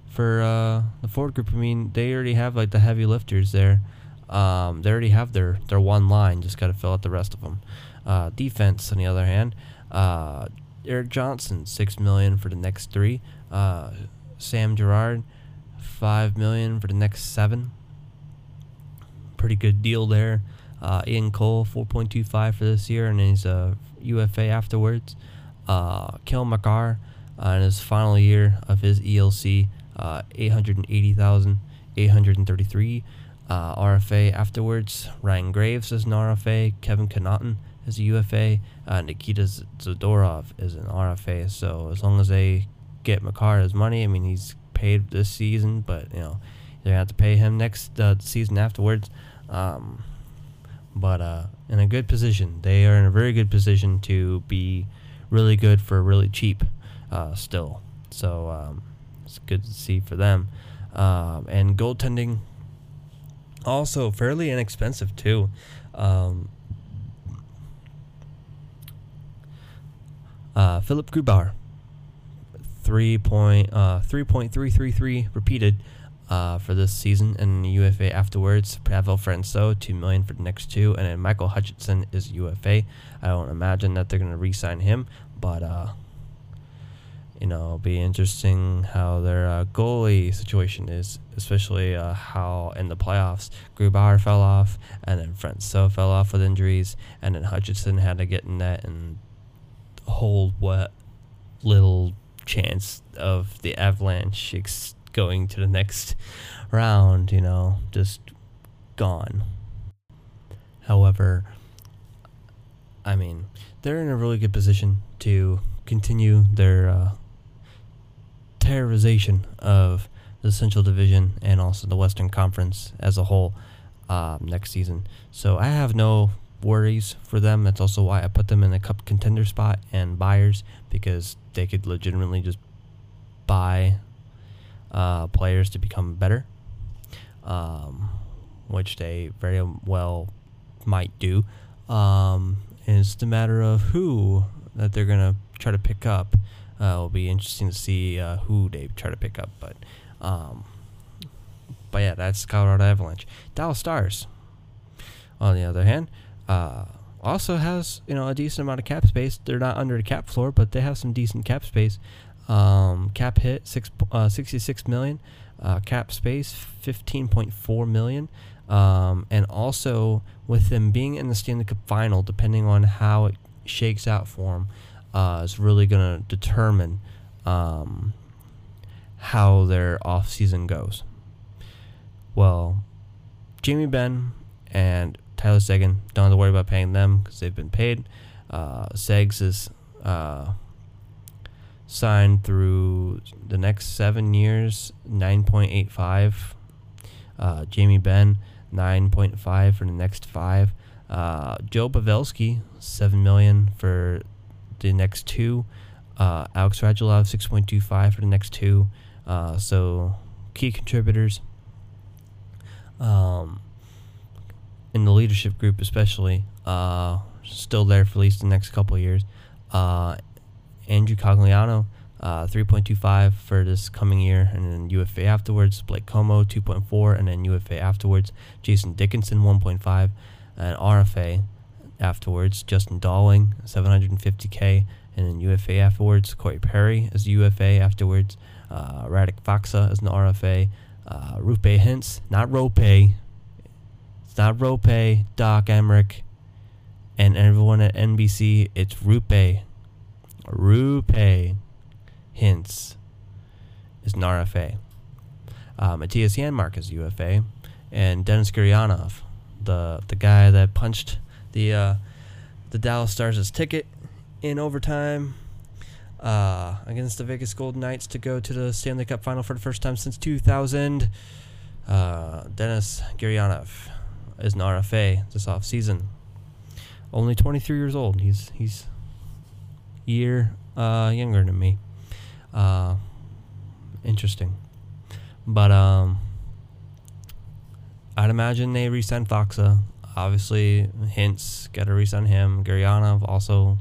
for uh, the Ford group. I mean, they already have like the heavy lifters there. Um, they already have their their one line. Just got to fill out the rest of them. Uh, defense, on the other hand, uh, Erik Johnson six million for the next three. Uh, Sam Girard five million for the next seven. Pretty good deal there. Uh, Ian Cole, 4.25 for this year, and then he's a UFA afterwards. Uh, Cale Makar, uh, in his final year of his ELC, uh, 880,000, 833 uh, RFA afterwards. Ryan Graves is an RFA. Kevin Connauton is a UFA. Uh, Nikita Zadorov is an RFA. So as long as they get Makar his money, I mean, he's paid this season, but, you know, they're to have to pay him next uh, season afterwards. Um, but uh, in a good position. They are in a very good position to be really good for really cheap uh, still. So um, it's good to see for them. Um, and goaltending, Also, fairly inexpensive too. Um, uh, Philip three point uh, three point three three three repeated uh, for this season, and UFA afterwards. Pavel Francouz, two million for the next two, and then Michael Hutchinson is UFA. I don't imagine that they're going to re-sign him, but uh, you know, it'll be interesting how their uh, goalie situation is, especially uh, how in the playoffs Grubauer fell off, and then Francouz fell off with injuries, and then Hutchinson had to get in net and hold what little chance of the Avalanche ex- going to the next round, you know, just gone. However, I mean, they're in a really good position to continue their uh, terrorization of the Central Division and also the Western Conference as a whole um, next season. So I have no worries for them. That's also why I put them in a cup contender spot and buyers because they could legitimately just buy uh, players to become better, um, which they very well might do. Um, and it's a matter of who that they're gonna try to pick up. Uh, it'll be interesting to see uh, who they try to pick up, but um, but yeah, that's Colorado Avalanche. Dallas Stars, on the other hand, uh, also has you know a decent amount of cap space. They're not under the cap floor, but they have some decent cap space. Um, cap hit six uh, 66 million, uh, cap space 15.4 million. Um, and also with them being in the Stanley Cup final, depending on how it shakes out for them, uh, is really going to determine um, how their off season goes. Well, Jamie Benn and Tyler Seguin don't have to worry about paying them because they've been paid. Uh, Segs is uh, signed through the next seven years, nine point eight five. Uh, Jamie Benn, nine point five for the next five. Uh, Joe Pavelski, seven million for the next two. Uh, Alex Radulov, six point two five for the next two. Uh, so key contributors. Um, in the leadership group, especially, uh, still there for at least the next couple years. Uh, Andrew Cogliano, uh, 3.25 for this coming year, and then UFA afterwards. Blake Comeau, 2.4, and then UFA afterwards. Jason Dickinson, 1.5, and RFA afterwards. Justin Dowling, 750k, and then UFA afterwards. Corey Perry as UFA afterwards. Uh, Radek Faksa as an RFA. Uh, Roope Hintz, not Rope. It's not Rope, Doc Emrick, and everyone at NBC. It's Rupe. Roope Hintz is an RFA. Uh, Mattias Janmark is UFA, and Denis Gurianov, the the guy that punched the uh, the Dallas Stars' ticket in overtime uh, against the Vegas Golden Knights to go to the Stanley Cup Final for the first time since 2000. Uh, Denis Gurianov is an RFA this off season. Only 23 years old. He's he's year uh, younger than me. Uh, interesting, but um, I'd imagine they resign Faksa. Obviously, Hintz got to resign him. Gurianov also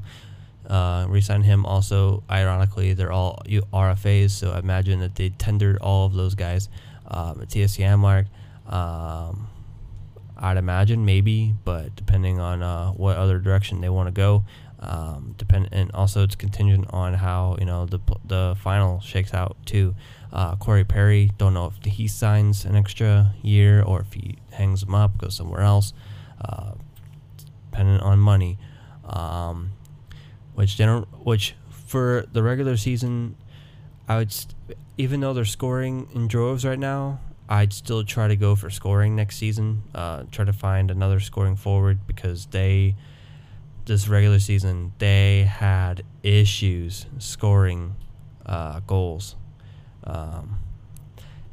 uh, him. Also, ironically, they're all RFAs, so I imagine that they tendered all of those guys. Uh, Mattias Janmark, um, I'd imagine maybe, but depending on uh, what other direction they want to go, um, depend and also it's contingent on how you know the the final shakes out too. Uh, Corey Perry, don't know if he signs an extra year or if he hangs them up, goes somewhere else, dependent on money. Um, which general, which for the regular season, I would st- even though they're scoring in droves right now, I'd still try to go for scoring next season. Uh, try to find another scoring forward because they, this regular season, they had issues scoring uh, goals. Um,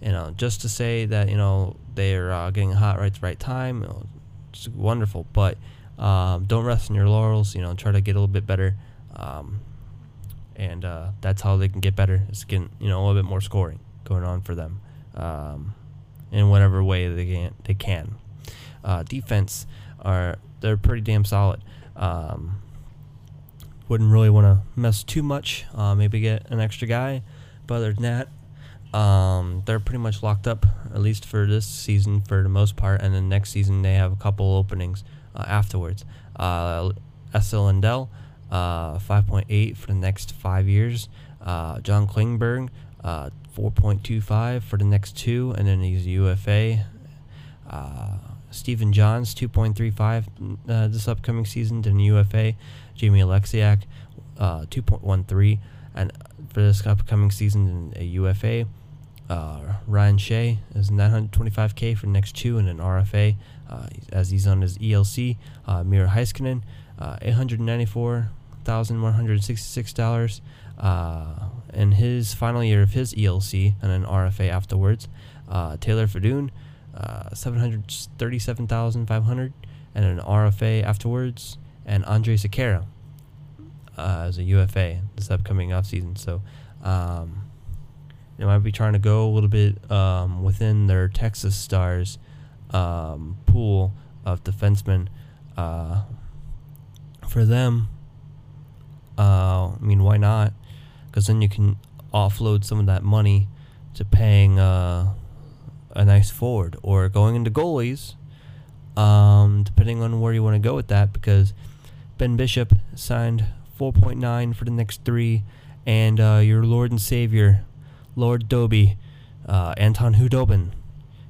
you know, just to say that you know they're uh, getting hot right at the right time, you know, wonderful. But um, don't rest on your laurels. You know, try to get a little bit better. Um, and uh, that's how they can get better. It's getting you know a little bit more scoring going on for them. Um, in whatever way they can. They can. Uh, defense are they're pretty damn solid. Um, wouldn't really want to mess too much. Uh, maybe get an extra guy, but other than that, um, they're pretty much locked up at least for this season for the most part. And then next season they have a couple openings uh, afterwards. Uh, Esa Lindell, uh, 5.8 for the next five years. Uh, John Klingberg, uh, 4.25 for the next two, and then he's UFA. Uh, Stephen Johns, 2.35 uh, this upcoming season, then UFA. Jamie Oleksiak, uh, 2.13, and for this upcoming season, a UFA. Uh, Ryan Shea is 925k for the next two, and an RFA uh, as he's on his ELC. Uh, Miro Heiskanen, uh, $894,166 uh, in his final year of his ELC, and an RFA afterwards. Uh, Taylor Fedun, uh, 737,500 and an RFA afterwards, and Andre Sekera uh, as a UFA this upcoming offseason. So, um, they might be trying to go a little bit um, within their Texas Stars um, pool of defensemen. Uh, for them, uh, I mean, why not? Because then you can offload some of that money to paying uh, a nice forward or going into goalies, um, depending on where you want to go with that. Because Ben Bishop signed 4.9 for the next three, and uh, your Lord and Savior, Lord Doby, uh, Anton Khudobin,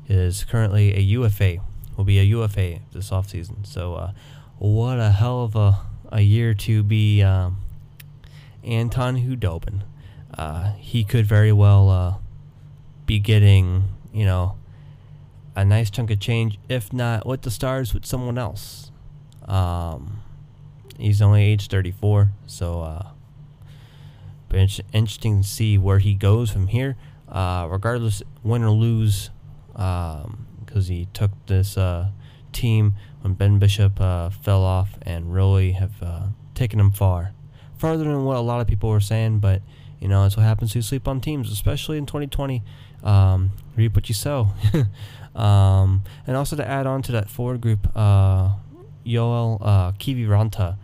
is currently a UFA. Will be a UFA this offseason. So, uh, what a hell of a, a year to be um, Anton Khudobin. Uh, he could very well uh, be getting, you know, a nice chunk of change, if not with the stars, with someone else. Um, he's only age 34, so but interesting to see where he goes from here. Uh, regardless, win or lose, because um, he took this uh, team when Ben Bishop uh, fell off and really have uh, taken him far, farther than what a lot of people were saying. But you know, that's what happens you sleep on teams, especially in 2020. Um, reap what you sow. um, and also to add on to that forward group, uh, Joel uh, Kiviranta,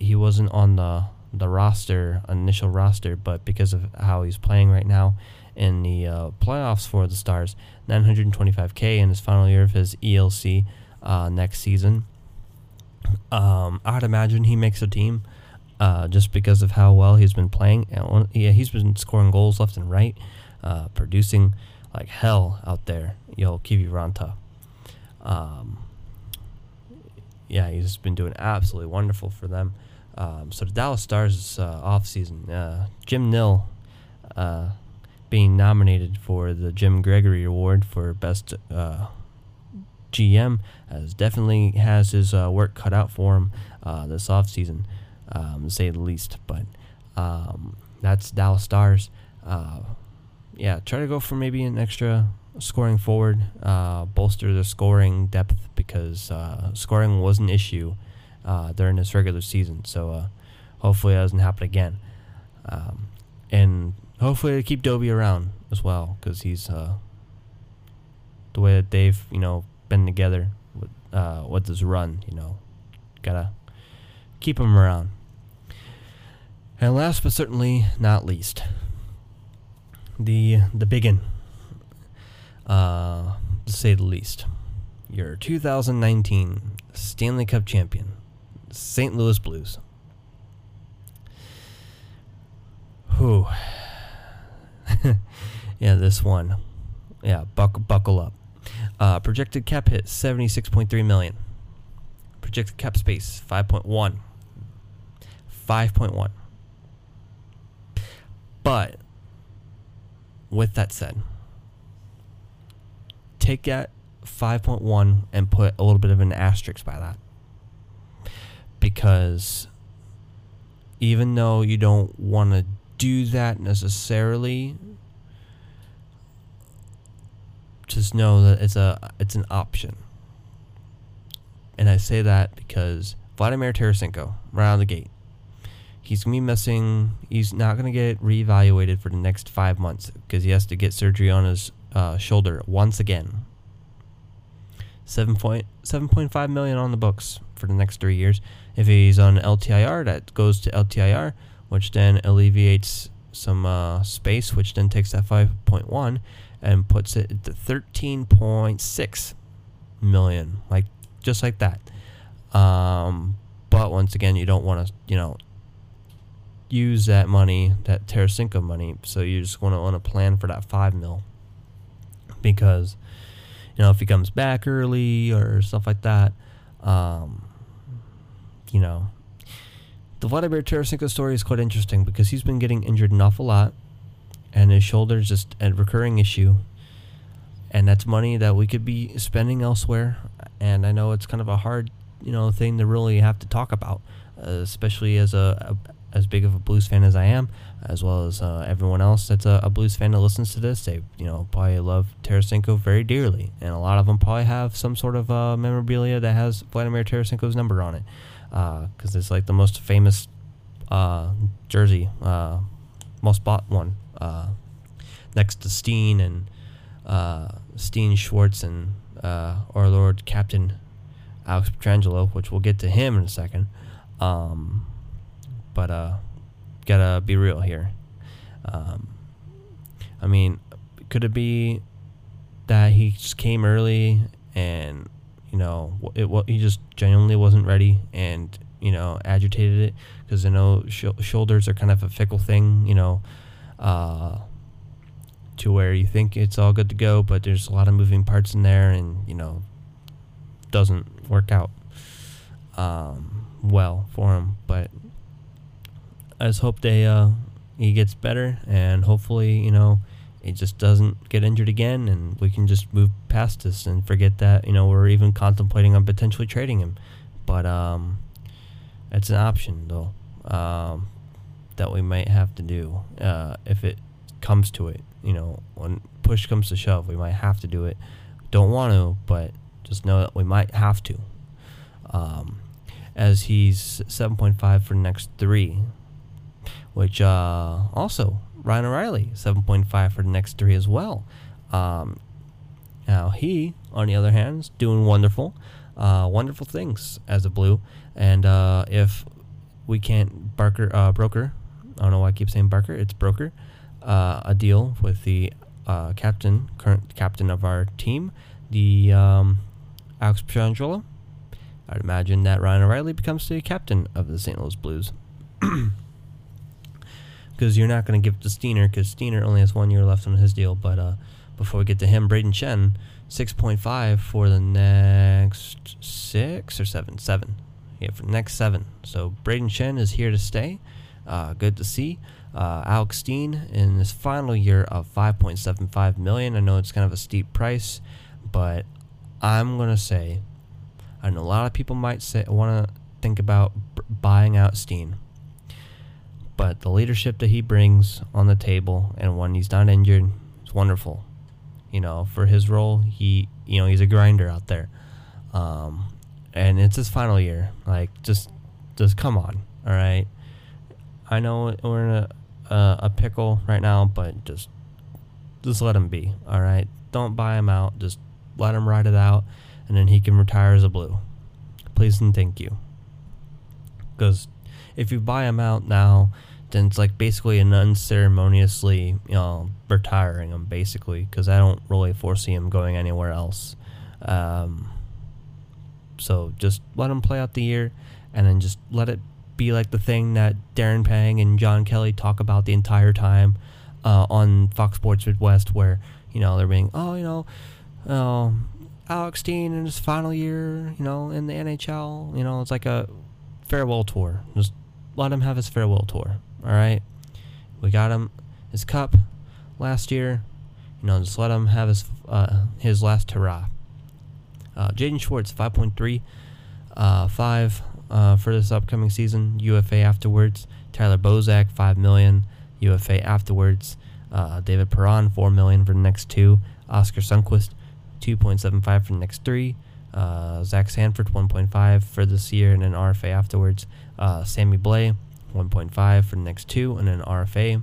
he wasn't on the the roster, initial roster, but because of how he's playing right now in the uh, playoffs for the Stars, 925k in his final year of his ELC uh, next season. Um, I'd imagine he makes a team uh, just because of how well he's been playing. Yeah, he's been scoring goals left and right, uh, producing like hell out there. Yo, Kiviranta. Um, yeah, he's been doing absolutely wonderful for them. Um, so the Dallas Stars uh, off season, uh, Jim Nill uh, being nominated for the Jim Gregory Award for best uh, GM as definitely has his uh, work cut out for him uh, this off season, um, to say the least. But um, that's Dallas Stars. yeah, try to go for maybe an extra scoring forward, bolster the scoring depth because scoring was an issue uh, during this regular season. So uh, hopefully that doesn't happen again. Um, and hopefully they keep Doby around as well because he's uh, the way that they've you know been together with uh, with this run. You know, gotta keep him around. And last but certainly not least, the the biggin, uh, to say the least, your 2019 Stanley Cup champion, St. Louis Blues. Whew. yeah, this one. Yeah, buck, buckle up. Uh, projected cap hit 76.3 million. Projected cap space 5.1. 5.1. But with that said, take that 5.1 and put a little bit of an asterisk by that because even though you don't want to do that necessarily just know that it's a it's an option and i say that because vladimir tarasenko right out of the gate he's going to be missing he's not going to get reevaluated for the next five months because he has to get surgery on his uh, shoulder once again. Seven point seven point five million on the books for the next three years. If he's on LTIR, that goes to LTIR, which then alleviates some uh, space, which then takes that five point one and puts it to thirteen point six million, like just like that. Um, but once again, you don't want to, you know, use that money, that Tarasenko money. So you just want to want to plan for that five mil because, you know, if he comes back early or stuff like that, um, you know, the Vladimir Tarasenko story is quite interesting because he's been getting injured an awful lot, and his shoulder's just a recurring issue. And that's money that we could be spending elsewhere. And I know it's kind of a hard you know thing to really have to talk about, uh, especially as a, a, as big of a blues fan as I am, as well as uh, everyone else that's a, a, blues fan that listens to this. They you know probably love Tarasenko very dearly, and a lot of them probably have some sort of uh, memorabilia that has Vladimir Tarasenko's number on it, because uh, it's like the most famous uh, jersey, uh, most bought one, next to Steen and Steen Schwartz and our Lord Captain Alex Pietrangelo, which we'll get to him in a second. Um, but uh, gotta be real here. Um, I mean, could it be that he just came early and you know it he just genuinely wasn't ready and you know agitated it because I know sh- shoulders are kind of a fickle thing, you know. Uh, to where you think it's all good to go, but there's a lot of moving parts in there, and you know, doesn't work out um, well for him. But I just hope they uh, he gets better, and hopefully, you know, he just doesn't get injured again, and we can just move past this and forget that you know we're even contemplating on potentially trading him. But um, it's an option though um, that we might have to do uh, if it comes to it. You know, when push comes to shove, we might have to do it. Don't want to, but just know that we might have to. Um, as he's 7.5 for the next three, which uh, also Ryan O'Reilly 7.5 for the next three as well. Um, now he, on the other hand, is doing wonderful, uh, wonderful things as a blue. And uh, if we can't Barker uh, broker, I don't know why I keep saying Barker, it's broker, uh, a deal with the uh, captain, current captain of our team, the um, Alex Pietrangelo. I'd imagine that Ryan O'Reilly becomes the captain of the St. Louis Blues. Because you're not going to give it to Steiner, because Steiner only has one year left on his deal. But uh, before we get to him, Brayden Schenn, 6.5 for the next six or seven? Seven. Yeah, for the next seven. So Brayden Schenn is here to stay. Uh, good to see. Uh, Alex Steen in his final year of 5.75 million. I know it's kind of a steep price, but I'm gonna say, I know a lot of people might say want to think about b- buying out Steen, but the leadership that he brings on the table, and when he's not injured, is wonderful. You know, for his role, he you know he's a grinder out there, um, and it's his final year. Like, just just come on, all right. I know we're in a uh, a pickle right now, but just just let him be, all right. Don't buy him out. Just let him ride it out, and then he can retire as a blue. Please and thank you. Because if you buy him out now, then it's like basically an unceremoniously, you know, retiring him basically. Because I don't really foresee him going anywhere else. Um, so just let him play out the year, and then just let it be like the thing that Darren Pang and John Kelly talk about the entire time uh, on Fox Sports Midwest, where you know they're being, oh, you know, um, Alex Steen in his final year, you know, in the NHL. You know, it's like a farewell tour. Just let him have his farewell tour. All right, we got him his cup last year. You know, just let him have his uh, his last hurrah. Uh, Jaden Schwartz, five point three, uh, five uh, for this upcoming season. UFA afterwards. Tyler Bozak, five million. UFA afterwards. Uh, David Perron, four million for the next two. Oskar Sundqvist, 2.75 for the next three. Uh, Zach Sanford, 1.5 for this year, and an RFA afterwards. Uh, Sammy Blais, 1.5 for the next two, and then RFA.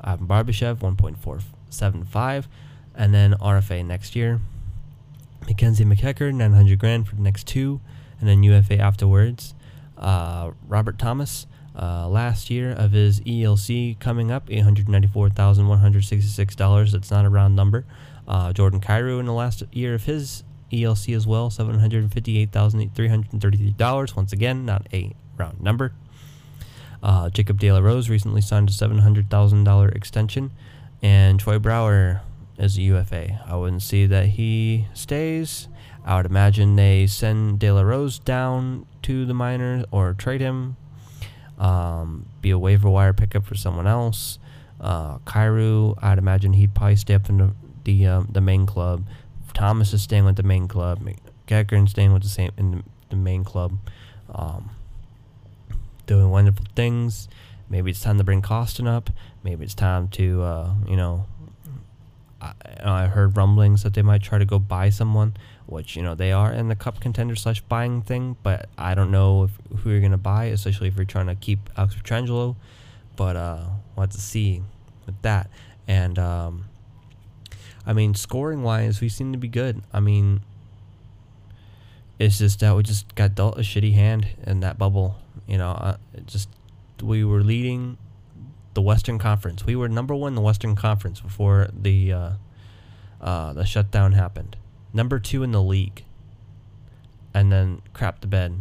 Ivan Barbashev, 1.475. and then RFA next year. Mackenzie MacEachern, 900 grand for the next two, and then UFA afterwards. Uh, Robert Thomas, uh, last year of his ELC coming up, $894,166. That's not a round number. Uh, Jordan Kyrou in the last year of his ELC as well, $758,333. Once again, not a round number. Uh, Jacob De La Rose recently signed a $700,000 extension, and Troy Brouwer is a UFA. I wouldn't see that he stays. I would imagine they send De La Rose down to the minors or trade him, um, be a waiver wire pickup for someone else. Uh, Kyrou, I'd imagine he'd probably stay up in the the, um, the main club. Thomas is staying with the main club. Gagrin staying with the same in the, the main club. Um, doing wonderful things. Maybe it's time to bring Kostin up. Maybe it's time to, uh, you know, I, I, heard rumblings that they might try to go buy someone, which you know they are in the cup contender slash buying thing. But I don't know if, who you're gonna buy, especially if you're trying to keep Alex Pietrangelo. But uh, we'll to see with that. And um, I mean, scoring wise, we seem to be good. I mean, it's just that we just got dealt a shitty hand in that bubble. You know, uh, just we were leading the Western Conference. We were number one in the Western Conference before the uh, uh, the shutdown happened. Number two in the league, and then crap the bed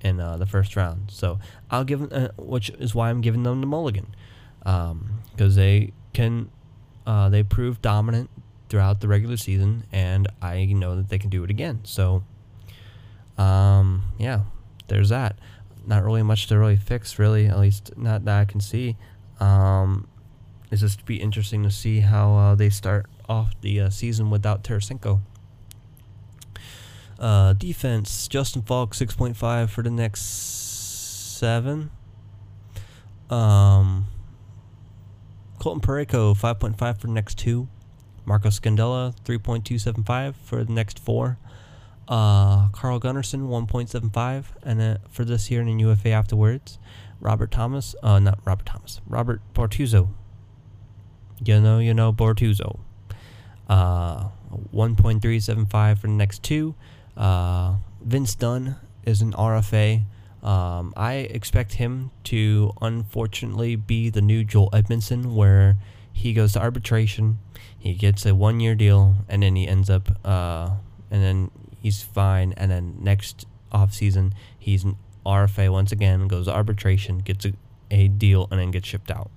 in uh, the first round. So I'll give them, uh, which is why I'm giving them the mulligan, because um, they can uh, they prove dominant throughout the regular season, and I know that they can do it again. So, um, yeah, there's that not really much to really fix, really, at least not that I can see. Um, it's just to be interesting to see how uh, they start off the uh, season without Tarasenko. Uh, defense, Justin Faulk 6.5 for the next seven. Um, Colton Parayko, 5.5 for the next two. Marco Scandella, 3.275 for the next four. Uh, Carl Gunnarsson, 1.75, and then for this year in UFA afterwards. Robert Thomas, uh, not Robert Thomas, Robert Bortuzzo. You know, you know Bortuzzo. Uh, 1.375 for the next two. Uh, Vince Dunn is an RFA. Um, I expect him to unfortunately be the new Joel Edmundson, where he goes to arbitration, he gets a one year deal, and then he ends up, uh, and then he's fine. And then next off season, he's an RFA once again, goes to arbitration, gets a, a deal, and then gets shipped out.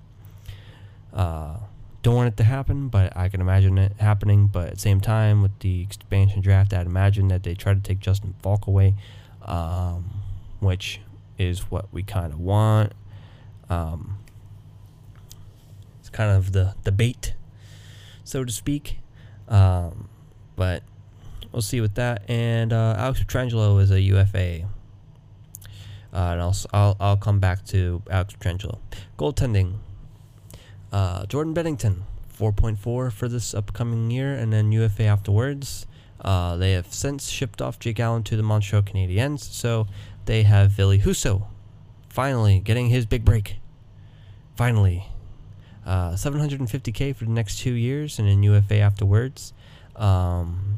Uh, don't want it to happen, but I can imagine it happening. But at the same time, with the expansion draft, I'd imagine that they try to take Justin Faulk away, um, which is what we kind of want. Um, it's kind of the the bait, so to speak. Um, but we'll see with that. And uh, Alex Pietrangelo is a UFA. Uh, and I'll, I'll, I'll come back to Alex Pietrangelo. Goaltending. Uh, Jordan Binnington, 4.4 for this upcoming year, and then UFA afterwards. Uh, they have since shipped off Jake Allen to the Montreal Canadiens, so they have Ville Husso finally getting his big break. Finally. Uh, 750k for the next two years, and then UFA afterwards. Um,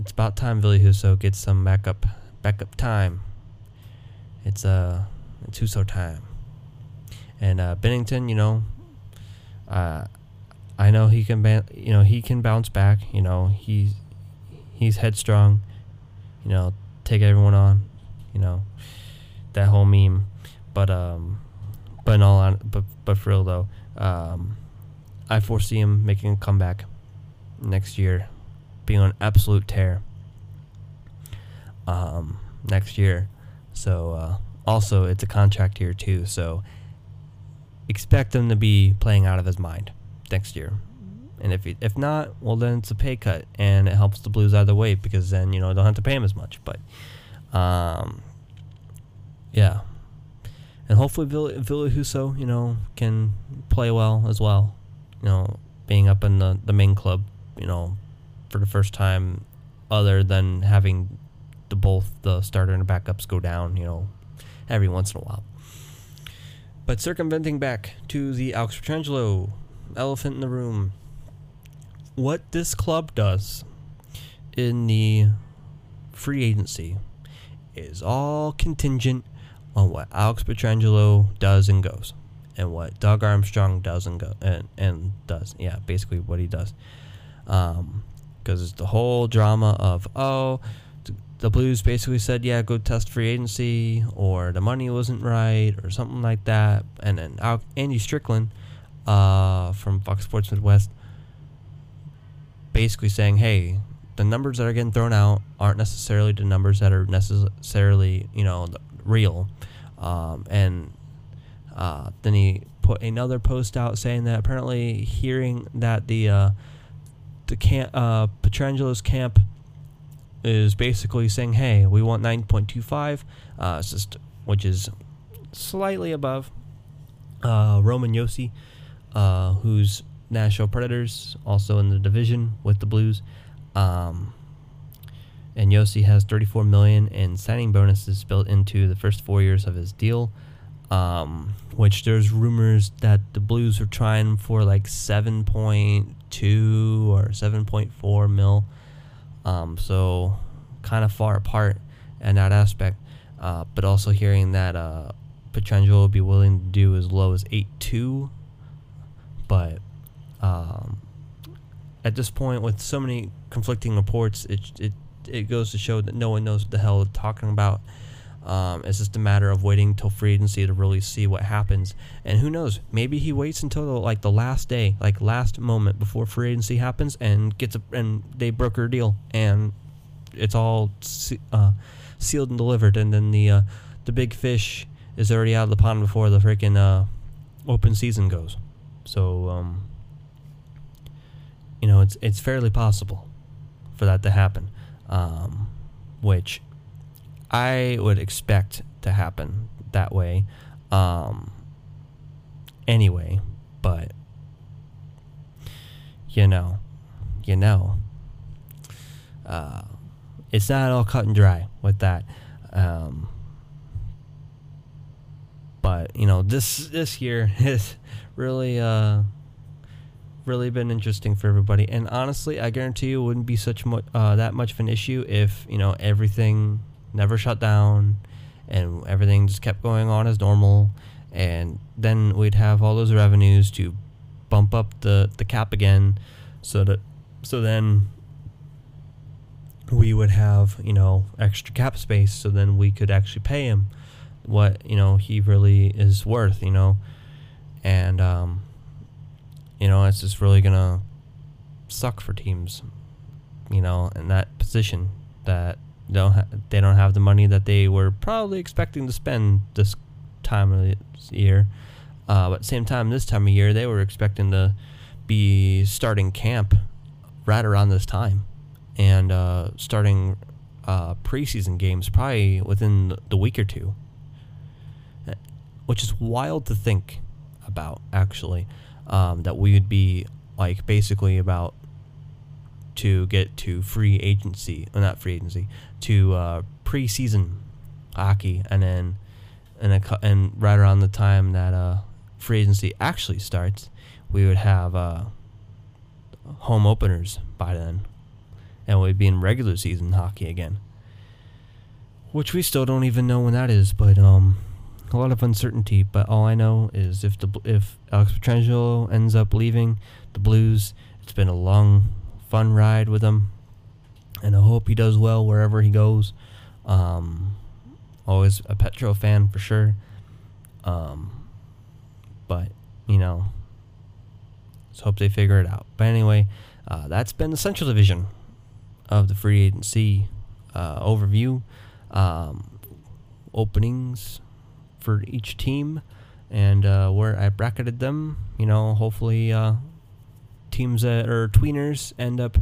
it's about time Ville Husso gets some backup backup time. It's uh it's Husso time. And uh, Binnington, you know, uh, I know he can you know he can bounce back. You know he's he's headstrong. You know, take everyone on. You know, that whole meme. But um, but in all on, but but for real though, um, I foresee him making a comeback next year being on absolute tear um, next year. So uh, also it's a contract year too. So expect him to be playing out of his mind next year. And if if not, well then it's a pay cut, and it helps the Blues either way because then you know don't have to pay him as much. But um, yeah, and hopefully Ville, Ville Husso, you know, can play well as well. You know, being up in the the main club, you know, for the first time, other than having the both the starter and the backups go down, you know, every once in a while. But circumventing back to the Alex Pietrangelo elephant in the room, what this club does in the free agency is all contingent on what Alex Pietrangelo does and goes, and what Doug Armstrong does and go and, and does. Yeah, basically what he does. Um, because it's the whole drama of oh, the Blues basically said yeah, go test free agency, or the money wasn't right, or something like that, and then Andy Strickland, uh, from Fox Sports Midwest, basically saying hey, the numbers that are getting thrown out aren't necessarily the numbers that are necessarily you know real, um, and uh, then he put another post out saying that apparently hearing that the uh, the camp uh, Pietrangelo's camp is basically saying, hey, we want 9.25, uh, which is slightly above uh, Roman Josi, uh, who's Nashville Predators, also in the division with the Blues. Um, and Josi has 34 million in signing bonuses built into the first four years of his deal. Um, which there's rumors that the Blues are trying for like 7.2 or 7.4 mil. Um, so kind of far apart in that aspect. Uh, but also hearing that uh, Pietrangelo would be willing to do as low as 8.2. But um, at this point, with so many conflicting reports, it, it it goes to show that no one knows what the hell they're talking about. Um, it's just a matter of waiting till free agency to really see what happens. And who knows? Maybe he waits until the, like the last day, like last moment before free agency happens, and gets a and they broker a deal, and it's all uh, sealed and delivered. And then the uh, the big fish is already out of the pond before the freaking uh, open season goes. So um, you know, it's it's fairly possible for that to happen, um, which I would expect to happen that way. Um, anyway, but you know, you know, uh, it's not all cut and dry with that. Um, but you know, this this year has really uh, really been interesting for everybody. And honestly, I guarantee you, it wouldn't be such much uh, that much of an issue if you know everything never shut down, and everything just kept going on as normal. And then we'd have all those revenues to bump up the, the cap again, so that so then we would have you know extra cap space, so then we could actually pay him what you know he really is worth, you know, and um, you know it's just really gonna suck for teams, you know, in that position that don't ha- they don't have the money that they were probably expecting to spend this time of the year. Uh, but same time, this time of year, they were expecting to be starting camp right around this time. And uh, starting uh, preseason games probably within the week or two, uh, which is wild to think about, actually, um, that we would be like basically about to get to free agency, well, not free agency, to uh, preseason hockey, and then and a, and right around the time that uh, free agency actually starts, we would have uh, home openers by then, and we'd be in regular season hockey again. Which we still don't even know when that is, but um, a lot of uncertainty. But all I know is if the if Alex Pietrangelo ends up leaving the Blues, it's been a long fun ride with him, and I hope he does well wherever he goes. Um, always a Petro fan for sure. Um, but you know, let's hope they figure it out. But anyway, uh, that's been the Central Division of the free agency uh, overview. Um, openings for each team and uh, where I bracketed them. You know, hopefully uh, teams that are tweeners end up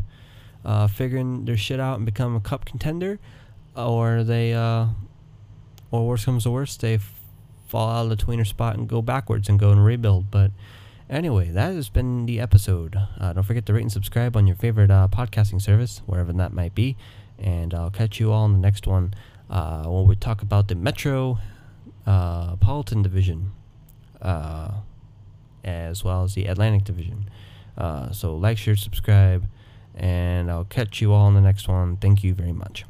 uh, figuring their shit out and become a cup contender, or they, uh, or worst comes to worst, they f- fall out of the tweener spot and go backwards and go and rebuild. But anyway, that has been the episode. Uh, don't forget to rate and subscribe on your favorite uh, podcasting service, wherever that might be. And I'll catch you all in the next one uh, when we talk about the Metro uh, Politan Division, as well as the Atlantic Division. Uh, so like, share, subscribe, and I'll catch you all in the next one. Thank you very much.